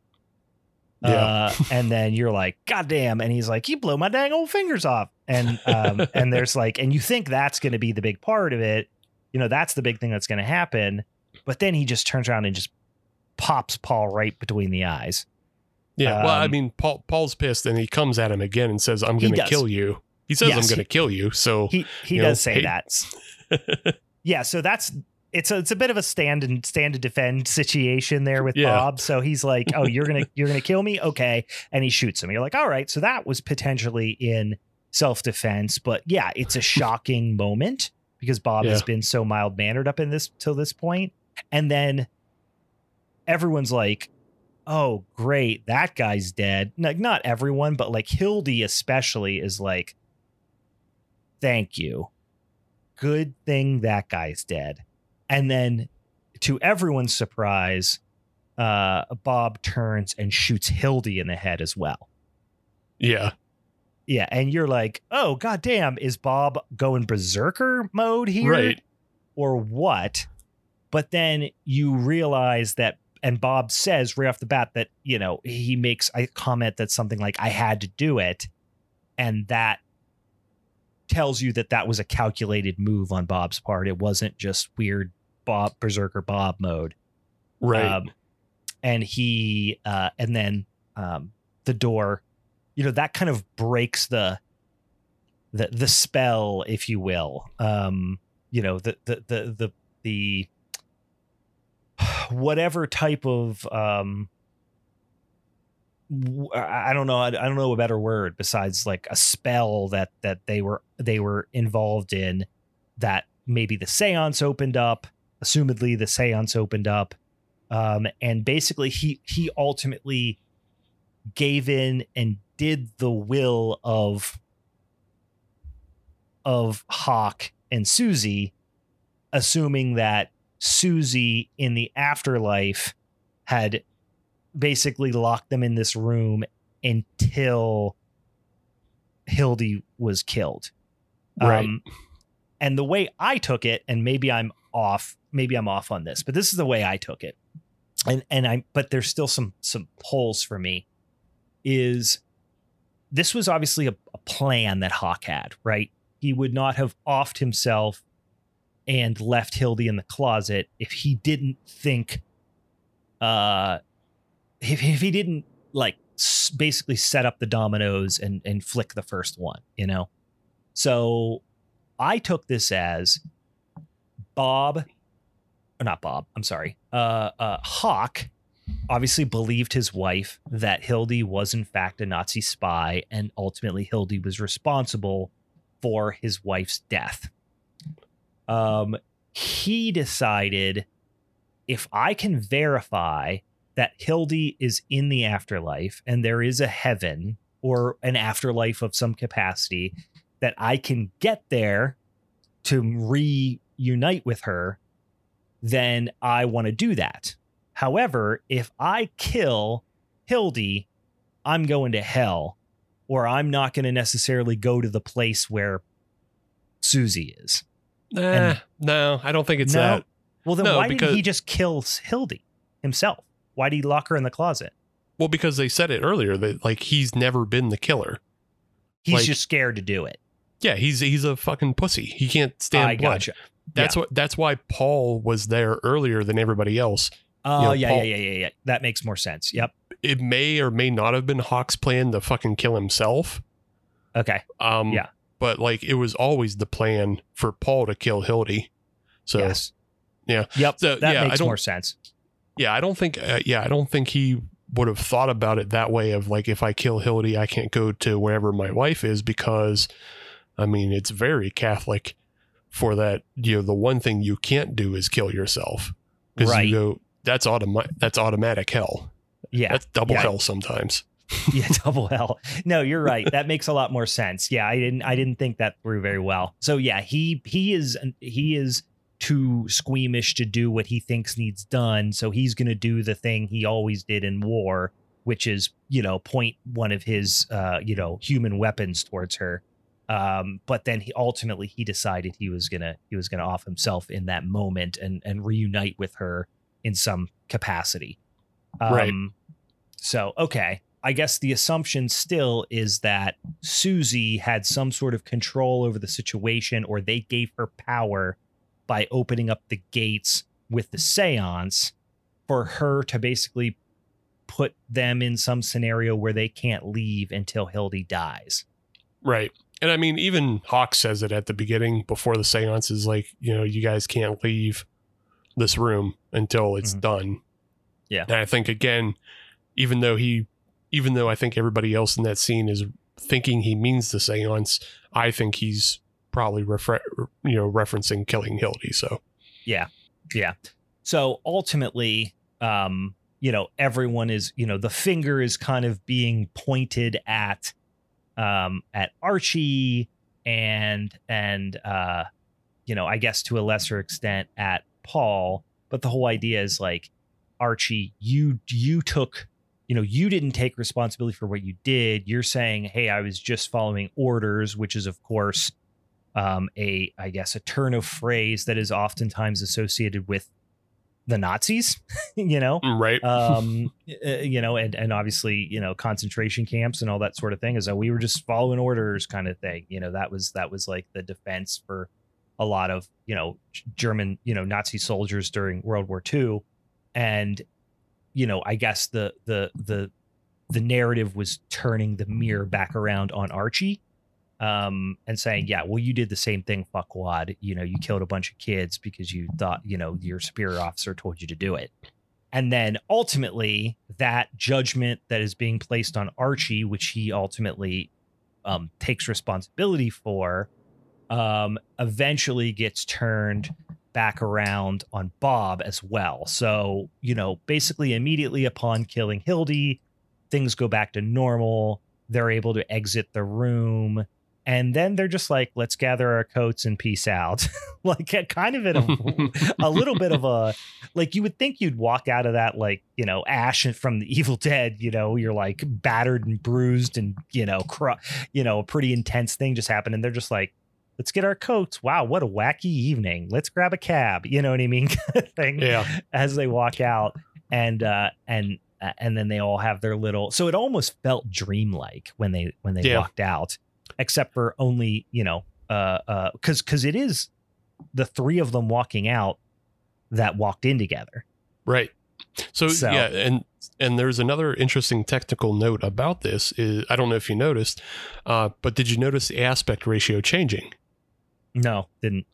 Yeah. Uh, and then you're like, God damn. And he's like, he blew my dang old fingers off. And um, and there's like, and you think that's gonna be the big part of it. You know, that's the big thing that's gonna happen. But then he just turns around and just pops Paul right between the eyes. Yeah. well, I Um, mean Paul Paul's pissed and he comes at him again and says, I'm gonna kill you. He says Yes, I'm gonna kill you. So He he You know, does say hey- that. yeah, so that's it's a it's a bit of a stand and stand to defend situation there with Yeah. Bob. So he's like, "Oh, you're gonna you're gonna kill me, okay?" And he shoots him. You're like, "All right." So that was potentially in self defense, but yeah, it's a shocking moment because Bob has been so mild mannered up in this till this point, and then everyone's like. Oh, great. That guy's dead. Like, not everyone, but like Hildy, especially, is like, thank you. Good thing that guy's dead. And then to everyone's surprise, uh, Bob turns and shoots Hildy in the head as well. yeah. Yeah. And you're like, oh, goddamn, is Bob going berserker mode here? Right. Or what? But then you realize that, and Bob says right off the bat that, you know, he makes a comment that's something like, I had to do it. And that tells you that that was a calculated move on Bob's part. It wasn't just weird Bob berserker Bob mode. Right. Um, and he uh, and then um, the door, you know, that kind of breaks the the the spell, if you will. Um, you know, the the the the the whatever type of um I don't know I don't know a better word besides like a spell that that they were they were involved in that maybe the séance opened up assumedly the séance opened up um and basically he he ultimately gave in and did the will of of Hawk and Susie assuming that Susie in the afterlife had basically locked them in this room until Hildy was killed. Right. Um, and the way I took it, and maybe I'm off, maybe I'm off on this, but this is the way I took it. And and I but there's still some some holes for me. Is this was obviously a, a plan that Hawk had, right? He would not have offed himself and left Hildy in the closet if he didn't think uh if, if he didn't like s- basically set up the dominoes and and flick the first one, you know. So I took this as Bob, or not Bob. I'm sorry. Uh, uh, Hawk obviously believed his wife that Hildy was in fact a Nazi spy, and ultimately Hildy was responsible for his wife's death. Um, he decided if I can verify that Hildy is in the afterlife and there is a heaven or an afterlife of some capacity, that I can get there to reunite with her, then I want to do that. However, if I kill Hildy, I'm going to hell, or I'm not going to necessarily go to the place where Susie is. Nah, And- no, I don't think it's No. that. Well, then No, why didn't he just kill Hildy himself? Why did he lock her in the closet? Well, because they said it earlier that like he's never been the killer. He's Like- just scared to do it. Yeah, he's he's a fucking pussy. He can't stand I blood. gotcha. That's what that's why Paul was there earlier than everybody else. Oh, know, yeah, Paul- yeah, yeah, yeah, yeah. That makes more sense. Yep. It may or may not have been Hawk's plan to fucking kill himself. Okay. Um Yeah. But like it was always the plan for Paul to kill Hildy. So yes. yeah. Yep. So, that yeah, I makes don't- more sense. yeah, I don't think uh, yeah, I don't think he would have thought about it that way of like if I kill Hildy, I can't go to wherever my wife is because I mean, it's very Catholic for that, you know, the one thing you can't do is kill yourself. Because Right. you go that's automatic that's automatic hell. Yeah. That's double Yeah. hell sometimes. yeah, double hell. No, you're right. That makes a lot more sense. Yeah, I didn't I didn't think that through very well. So yeah, he he is he is too squeamish to do what he thinks needs done, so he's going to do the thing he always did in war, which is, you know, point one of his uh, you know, human weapons towards her. Um, but then he ultimately he decided he was gonna he was gonna off himself in that moment and and reunite with her in some capacity. Um, Right. So okay, I guess the assumption still is that Susie had some sort of control over the situation, or they gave her power by opening up the gates with the seance for her to basically put them in some scenario where they can't leave until Hildy dies. Right. And I mean, even Hawk says it at the beginning before the seance is like, you know, you guys can't leave this room until it's Mhm. done. Yeah. And I think again, even though he, even though I think everybody else in that scene is thinking he means the seance, I think he's probably you know referencing killing Hildy. So Yeah. Yeah. So ultimately, um, you know, everyone is, you know, the finger is kind of being pointed at um at Archie and and uh you know, I guess to a lesser extent at Paul, but the whole idea is like Archie, you you took you know, you didn't take responsibility for what you did. You're saying, "Hey, I was just following orders," which is of course um, a I guess a turn of phrase that is oftentimes associated with the Nazis, you know, right, um, uh, you know, and and obviously you know concentration camps and all that sort of thing. Is that we were just following orders, kind of thing. You know, that was that was like the defense for a lot of you know German you know Nazi soldiers during World War II, and you know I guess the the the the narrative was turning the mirror back around on Archie um, and saying, yeah, well, you did the same thing, fuckwad. You know, you killed a bunch of kids because you thought, you know, your superior officer told you to do it. And then ultimately, that judgment that is being placed on Archie, which he ultimately um, takes responsibility for, um, eventually gets turned back around on Bob as well. So, you know, basically immediately upon killing Hildy, things go back to normal. They're able to exit the room and then they're just like, let's gather our coats and peace out. like kind of in a, a little bit of a like you would think you'd walk out of that like you know Ash from the Evil Dead. You know, you're like battered and bruised and you know, cr- you know, a pretty intense thing just happened, and they're just like, let's get our coats. Wow, what a wacky evening. Let's grab a cab. You know what I mean? thing. Yeah. As they walk out, and uh, and uh, and then they all have their little. So it almost felt dreamlike when they when they Yeah. walked out, except for only you know uh uh because because it is the three of them walking out that walked in together. Right. So, So- yeah, and and there's another interesting technical note about this. Is I don't know if you noticed, uh, but did you notice the aspect ratio changing? No, didn't.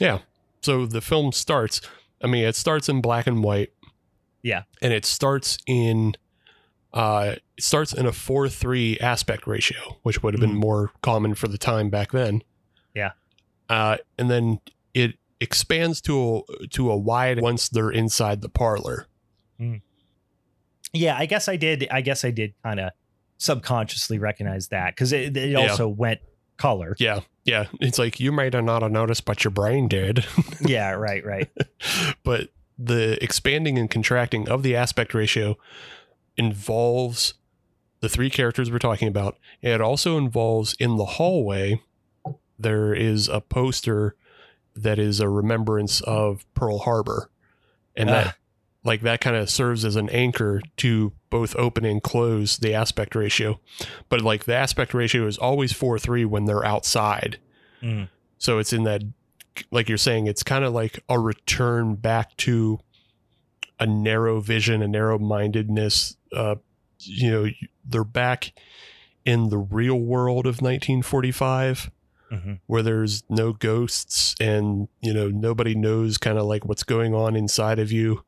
Yeah. So the film starts. I mean, it starts in black and white. Yeah. and it starts in. Uh, it starts in a four three aspect ratio, which would have been Mhm. more common for the time back then. Yeah. Uh, and then it expands to a to a wide once they're inside the parlor. Yeah, I guess I did. I guess I did kind of subconsciously recognize that because it, it Yeah. also went color. Yeah, yeah. It's like you might have not have noticed, but your brain did. yeah, right, right. but the expanding and contracting of the aspect ratio involves the three characters we're talking about. It also involves in the hallway, there is a poster that is a remembrance of Pearl Harbor. And that Ah. Like that kind of serves as an anchor to both open and close the aspect ratio. But like the aspect ratio is always 4 3 when they're outside. Mm. So it's in that, like you're saying, it's kind of like a return back to a narrow vision, a narrow mindedness. Uh, you know, they're back in the real world of 1945 Mhm. where there's no ghosts and, you know, nobody knows kind of like what's going on inside of you.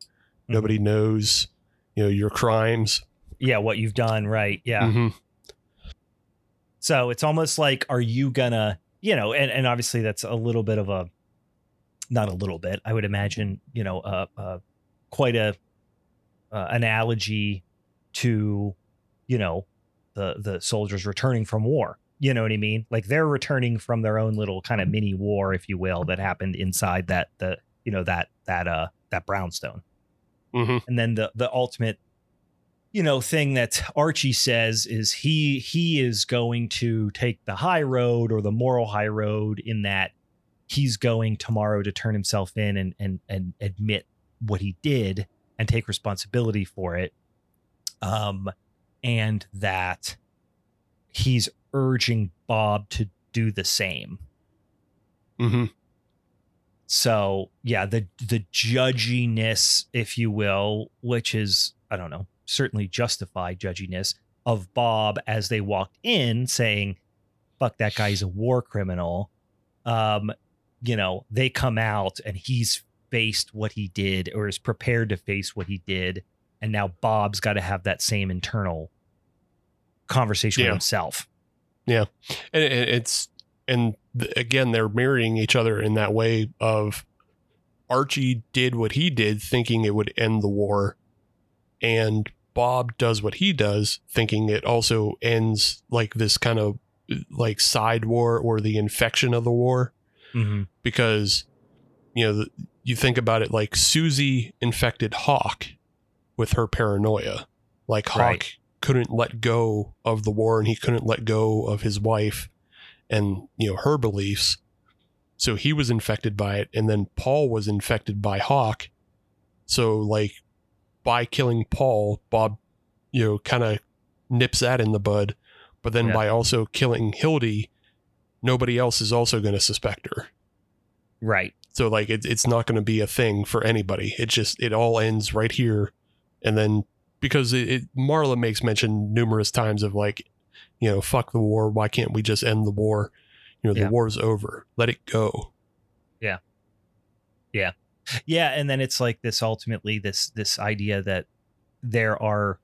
Mm-hmm. Nobody knows, you know, your crimes. Yeah, what you've done, right? Yeah. Mhm. So it's almost like, are you gonna, you know, and, and obviously that's a little bit of a, not a little bit, I would imagine, you know, uh, uh quite a uh, analogy to, you know, the the soldiers returning from war. You know what I mean? Like they're returning from their own little kind of mini war, if you will, that happened inside that the you know that that uh that brownstone Mhm. and then the the ultimate you know thing that archie says is he he is going to take the high road or the moral high road in that he's going tomorrow to turn himself in and and and admit what he did and take responsibility for it um and that he's urging bob to do the same Mhm. So yeah, the the judginess, if you will, which is I don't know, certainly justified judginess of Bob as they walked in, saying, "Fuck that guy, he's a war criminal." Um, you know, they come out and he's faced what he did or is prepared to face what he did, and now Bob's got to have that same internal conversation Yeah. with himself. Yeah, and it's and th- again they're mirroring each other in that way of archie did what he did thinking it would end the war and bob does what he does thinking it also ends like this kind of like side war or the infection of the war Mm-hmm. because you know the, you think about it like Susie infected Hawk with her paranoia. Like Hawk Right. couldn't let go of the war and he couldn't let go of his wife and you know her beliefs. So he was infected by it and then Paul was infected by Hawk. So like by killing Paul, Bob you know kind of nips that in the bud, but then Yeah. by also killing Hildy, nobody else is also going to suspect her. Right. So like it, it's not going to be a thing for anybody. It just it all ends right here, and then because it, it Marla makes mention numerous times of like, you know, fuck the war. Why can't we just end the war? You know, the Yeah. war's over. Let it go. yeah Yeah. Yeah. and then it's like this ultimately this this idea that there are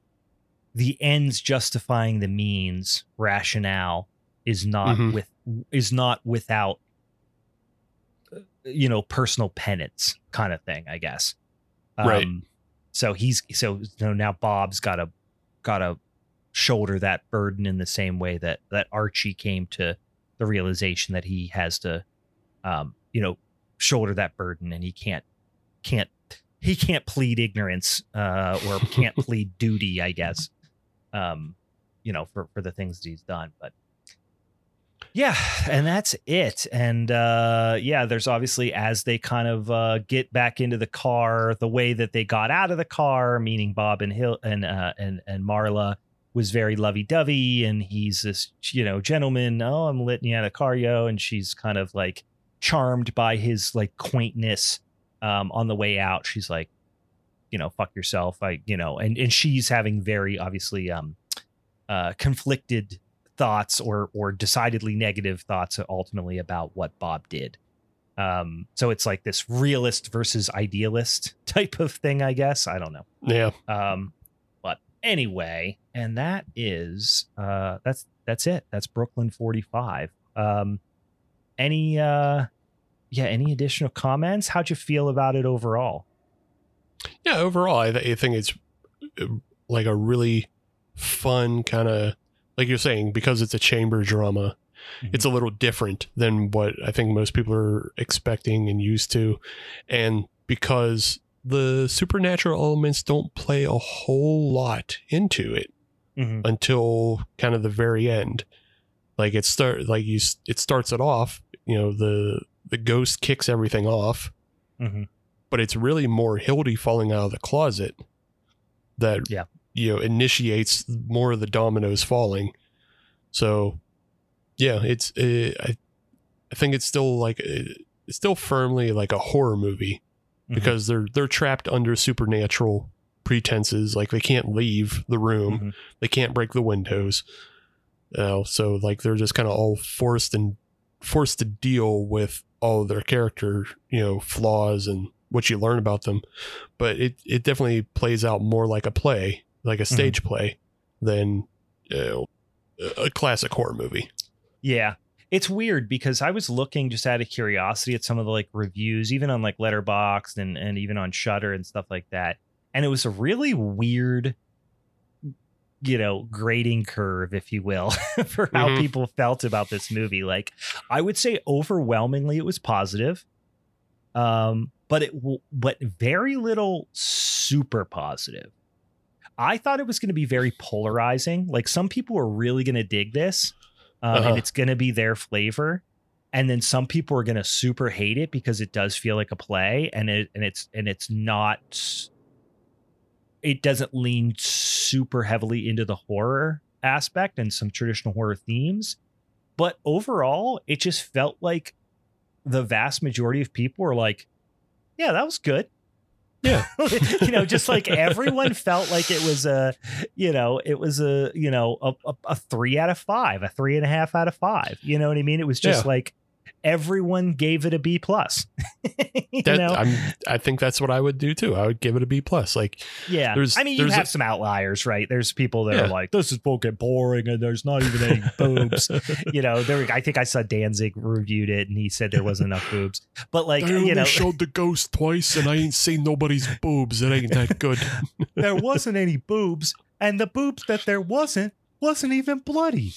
the ends justifying the means rationale is not Mhm. with is not without you know personal penance kind of thing i guess Right. so he's so so now bob's got to got to shoulder that burden in the same way that that archie came to the realization that he has to, um, you know, shoulder that burden, and he can't can't he can't plead ignorance uh, or can't plead duty, I guess. Um, you know, for for the things that he's done, but yeah, and that's it. And uh, yeah, there's obviously as they kind of uh, get back into the car, the way that they got out of the car, meaning Bob and Hill and uh, and and Marla was very lovey dovey, and he's this you know gentleman. Oh, I'm letting you out of the car, yo, and she's kind of like charmed by his like quaintness. Um, on the way out, she's like, you know, fuck yourself. I, you know, and and she's having very obviously um, uh, conflicted thoughts or or decidedly negative thoughts ultimately about what Bob did. Um, so it's like this realist versus idealist type of thing, I guess. I don't know. Yeah. Um, anyway, and that is uh that's that's it. That's Brooklyn 45. Um any uh yeah, any additional comments? How'd you feel about it overall? Yeah, overall, I, th- I think it's uh, like a really fun kind of like you're saying, because it's a chamber drama, mm-hmm. it's a little different than what I think most people are expecting and used to. And because the supernatural elements don't play a whole lot into it mm-hmm. until kind of the very end. Like it start like you it starts it off, you know, the the ghost kicks everything off. Mm-hmm. But it's really more Hildy falling out of the closet that yeah you know initiates more of the dominoes falling. So yeah, it's uh, I I think it's still like it's still firmly like a horror movie mm-hmm. because they're they're trapped under supernatural pretenses like they can't leave the room, mm-hmm. they can't break the windows. Know, so like they're just kind of all forced and forced to deal with all their character, you know, flaws and what you learn about them. But it it definitely plays out more like a play like a stage mm-hmm. play than you know, a classic horror movie. Yeah. It's weird because I was looking just out of curiosity at some of the like reviews, even on like Letterboxd and, and even on Shudder and stuff like that. And it was a really weird, you know, grading curve, if you will, for how mm-hmm. people felt about this movie. Like, I would say overwhelmingly it was positive. Um, but it but very little super positive. I thought it was going to be very polarizing. Like some people are really going to dig this, um, uh-huh. and it's going to be their flavor, and then some people are going to super hate it because it does feel like a play, and it and it's and it's not. It doesn't lean super heavily into the horror aspect and some traditional horror themes, but overall, it just felt like the vast majority of people were like, "Yeah, that was good." Yeah. you know, just like everyone felt like it was a, you know, it was a, you know, a, a, a, three out of five, a three and a half out of five. You know what I mean? It was just yeah. like everyone gave it a B plus. that, know? I'm, I think that's what I would do too. I would give it a B plus. Like, yeah, there's, I mean, you have a, some outliers, right? There's people that yeah. are like, this is fucking boring, and there's not even any boobs. you know, there. I think I saw Danzig reviewed it, and he said there wasn't enough boobs. But like, I you know, showed the ghost twice, and I ain't seen nobody's boobs. It ain't that good. there wasn't any boobs, and the boobs that there wasn't wasn't even bloody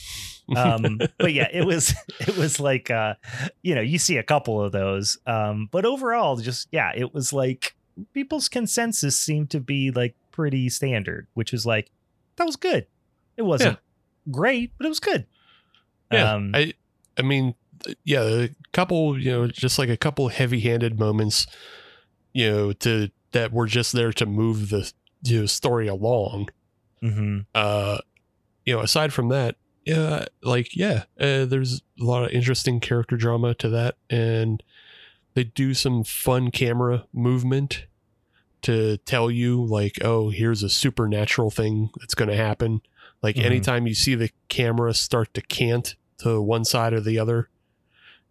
um, but yeah, it was it was like uh, you know you see a couple of those, um, but overall, just yeah, it was like people's consensus seemed to be like pretty standard, which is like that was good. It wasn't yeah. great, but it was good. Yeah, um, I I mean, yeah, a couple you know just like a couple heavy handed moments, you know, to that were just there to move the you know, story along. Mm-hmm. Uh, you know, aside from that, yeah, like yeah, uh, there's a lot of interesting character drama to that, and they do some fun camera movement to tell you like, oh, here's a supernatural thing that's going to happen. Like mm-hmm. anytime you see the camera start to cant to one side or the other,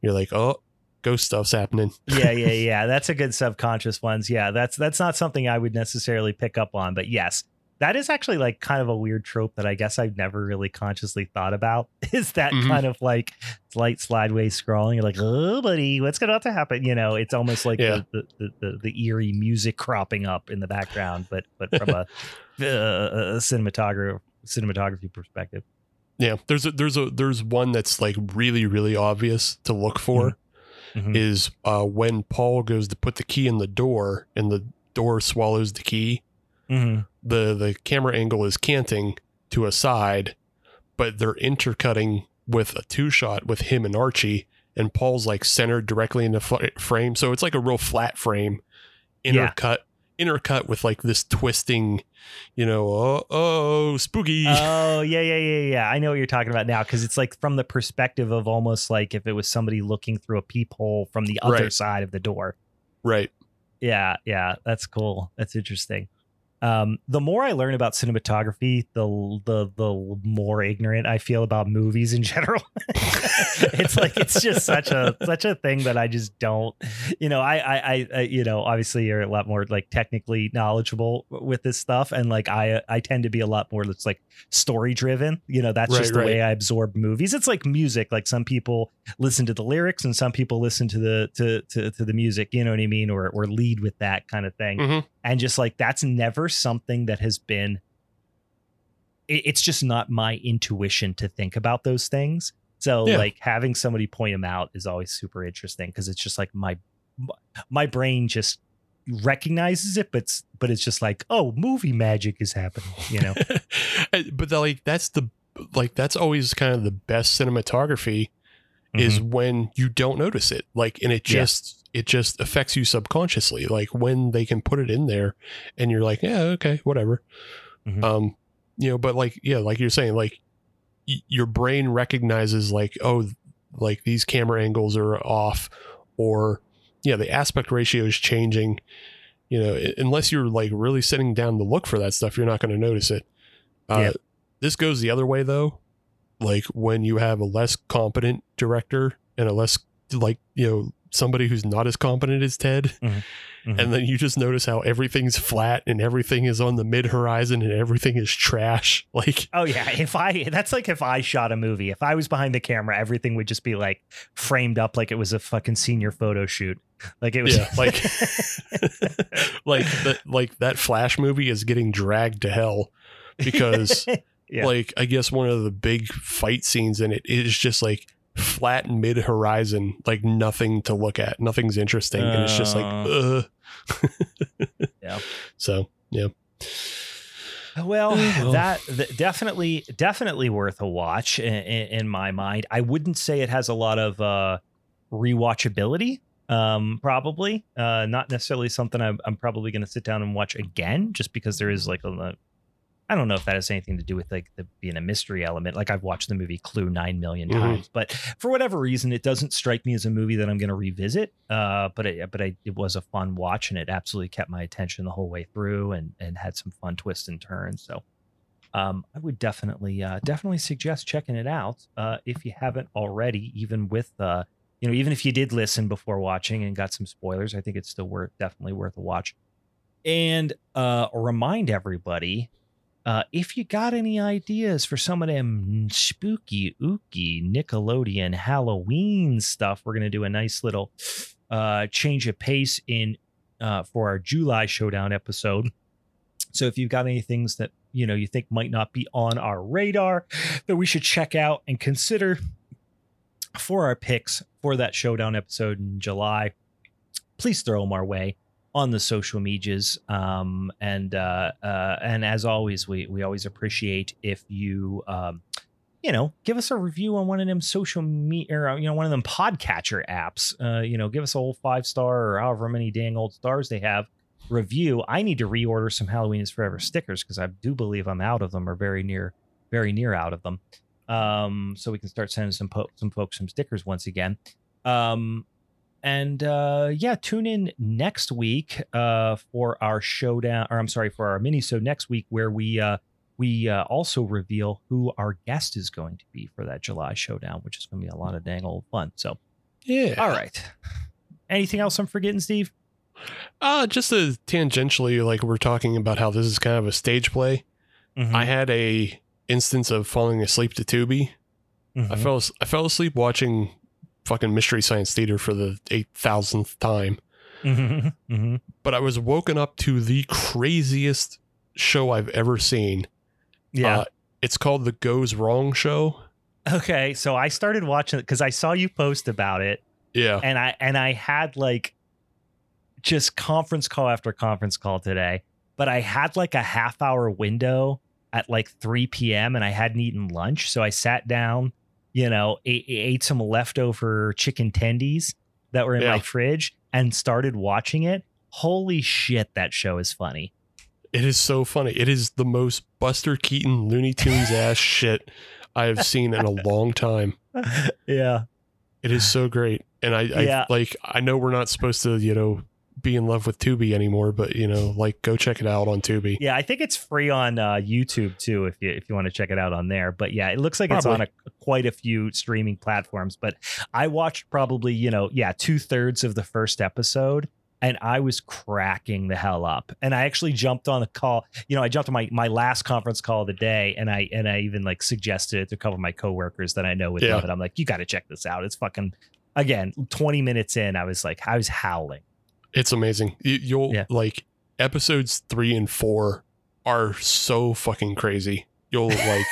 you're like, oh, ghost stuff's happening. yeah, yeah, yeah. That's a good subconscious ones. Yeah, that's that's not something I would necessarily pick up on, but yes, that is actually like kind of a weird trope that I guess I've never really consciously thought about. Is that mm-hmm. kind of like slight slideways scrolling? You're like, oh, buddy, what's going to happen? You know, it's almost like yeah. the, the, the, the, eerie music cropping up in the background, but but from a, uh, a cinematography cinematography perspective. Yeah, there's a there's a there's one that's like really really obvious to look for Mhm. is uh when Paul goes to put the key in the door and the door swallows the key. Mhm. The the camera angle is canting to a side, but they're intercutting with a two shot with him and Archie, and Paul's like centered directly in the frame, so it's like a real flat frame, Yeah. intercut intercut with like this twisting, you know, oh, oh spooky. Oh yeah, yeah, yeah, yeah. I know what you're talking about now because it's like from the perspective of almost like if it was somebody looking through a peephole from the other Right. side of the door. right. Yeah, yeah, that's cool. That's interesting. Um, the more I learn about cinematography, the the the more ignorant I feel about movies in general. it's like it's just such a such a thing that I just don't. You know, I, I I you know obviously you're a lot more like technically knowledgeable with this stuff, and like I I tend to be a lot more that's like story driven. You know, that's Right, just the right. way I absorb movies. It's like music. Like some people listen to the lyrics and some people listen to the to to, to the music you know what i mean or or lead with that kind of thing Mhm. And just like that's never something that has been it- it's just not my intuition to think about those things so Yeah. like having somebody point them out is always super interesting because it's just like my my brain just recognizes it but it's but it's just like oh movie magic is happening you know but the, like that's the like that's always kind of the best cinematography is when you don't notice it like and it Mm-hmm. Yeah. just it just affects you subconsciously like when they can put it in there and you're like yeah okay whatever Mhm. um you know but like yeah like you're saying like y- your brain recognizes like oh like these camera angles are off or yeah the aspect ratio is changing you know unless you're like really sitting down to look for that stuff you're not going to notice it uh, Yeah. this goes the other way though like when you have a less competent director and a less like you know somebody who's not as competent as ted Mhm. and then you just notice how everything's flat and everything is on the mid horizon and everything is trash like Oh yeah, if I that's like if I shot a movie, if I was behind the camera, everything would just be like framed up like it was a fucking senior photo shoot. Like it was Yeah, like- like that like that flash movie is getting dragged to hell because Yeah. like i guess one of the big fight scenes in it is just like flat mid horizon like nothing to look at nothing's interesting and it's just like Uh. uh Yeah. so yeah well, that definitely definitely worth a watch in, in, in my mind. I wouldn't say it has a lot of uh rewatchability. Um, probably uh, not necessarily something I'm, I'm probably going to sit down and watch again, just because there is like a, I don't know if that has anything to do with like the being a mystery element. Like I've watched the movie Clue nine million Mhm. times, but for whatever reason, it doesn't strike me as a movie that I'm going to revisit. Uh, but it, but I, it was a fun watch, and it absolutely kept my attention the whole way through, and and had some fun twists and turns. So, um, I would definitely uh, definitely suggest checking it out uh, if you haven't already. Even with uh, you know, even if you did listen before watching and got some spoilers, I think it's still worth definitely worth a watch. And uh, remind everybody uh, if you got any ideas for some of them spooky, ooky Nickelodeon Halloween stuff, we're gonna do a nice little uh, change of pace in uh, for our July showdown episode. So if you've got any things that you know you think might not be on our radar that we should check out and consider for our picks for that showdown episode in July, please throw them our way on the social medias. Um, and uh, uh, and as always, we we always appreciate if you um, you know give us a review on one of them social media or you know one of them podcatcher apps. Uh, you know, give us a whole five star or however many dang old stars they have review. I need to reorder some Halloween is Forever stickers because I do believe I'm out of them or very near very near out of them. Um, so we can start sending some po- some folks some stickers once again. Um, and uh, yeah, tune in next week uh, for our showdown, or I'm sorry, for our minisode next week where we uh, we uh, also reveal who our guest is going to be for that July showdown, which is going to be a lot of dang old fun. So, yeah all right. Anything else I'm forgetting, Steve? uh just a tangentially like we're talking about how this is kind of a stage play Mm-hmm. i had a instance of falling asleep to tubi Mm-hmm. I fell I fell asleep watching fucking Mystery Science Theater for the eight thousandth time. Mhm, mhm. But I was woken up to the craziest show I've ever seen. Yeah. Uh, It's called the Goes Wrong Show. Okay, so I started watching it because I saw you post about it, Yeah. and I and I had like just conference call after conference call today, but I had like a half hour window at like 3 p.m. and I hadn't eaten lunch, so I sat down, you know, ate, ate some leftover chicken tendies that were in my fridge and started watching it. Holy shit, that show is funny. It is so funny. It is the most Buster Keaton Looney Tunes ass shit I have seen in a long time. yeah. It is so great. And I, I Yeah. like I know we're not supposed to, you know, be in love with Tubi anymore, but you know, like go check it out on Tubi. Yeah, I think it's free on uh, YouTube too if you if you want to check it out on there. But yeah, it looks like it's on a, quite a few streaming platforms. But I watched probably you know yeah two thirds of the first episode, and I was cracking the hell up. And I actually jumped on the call. You know, I jumped on my my last conference call of the day, and I and I even like suggested it to a couple of my coworkers that I know would Yeah. love it. I'm like, you got to check this out. It's fucking again. Twenty minutes in, I was like, I was howling. It's amazing. You, you'll Yeah. like episodes three and four are so fucking crazy. You'll like,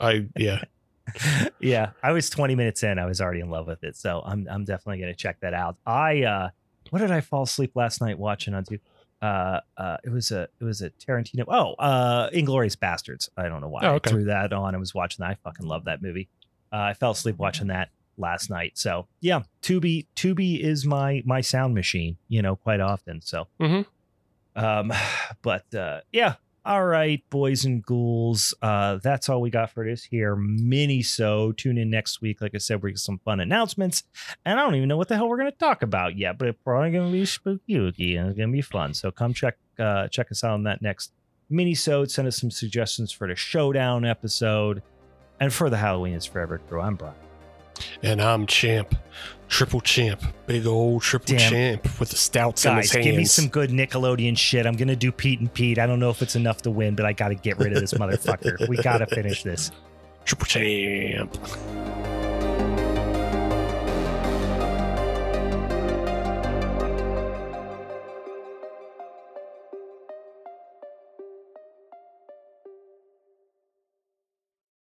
I yeah, yeah, I was 20 minutes in. I was already in love with it. So I'm I'm definitely gonna check that out. I uh what did I fall asleep last night watching on to? Uh uh it was a it was a Tarantino. Oh, uh Inglourious Basterds. I don't know why Oh, I threw that on. I was watching that. I fucking love that movie. Uh, I fell asleep watching that last night. So yeah, Tubi Tubi is my my sound machine, you know, quite often. So Mhm. um but uh yeah, all right, boys and ghouls. Uh, that's all we got for this here mini. So tune in next week. Like I said, we got some fun announcements, and I don't even know what the hell we're gonna talk about yet, but it's probably gonna be spooky and it's gonna be fun. So come check uh, check us out on that next mini. So send us some suggestions for the showdown episode, and for the Halloween is forever crew. I'm Brian. And I'm champ, triple champ, big old triple Damn. champ with the stouts in his Guys, hands. give me some good Nickelodeon shit. I'm gonna do Pete and Pete. I don't know if it's enough to win, but I gotta get rid of this motherfucker. We gotta finish this. triple champ.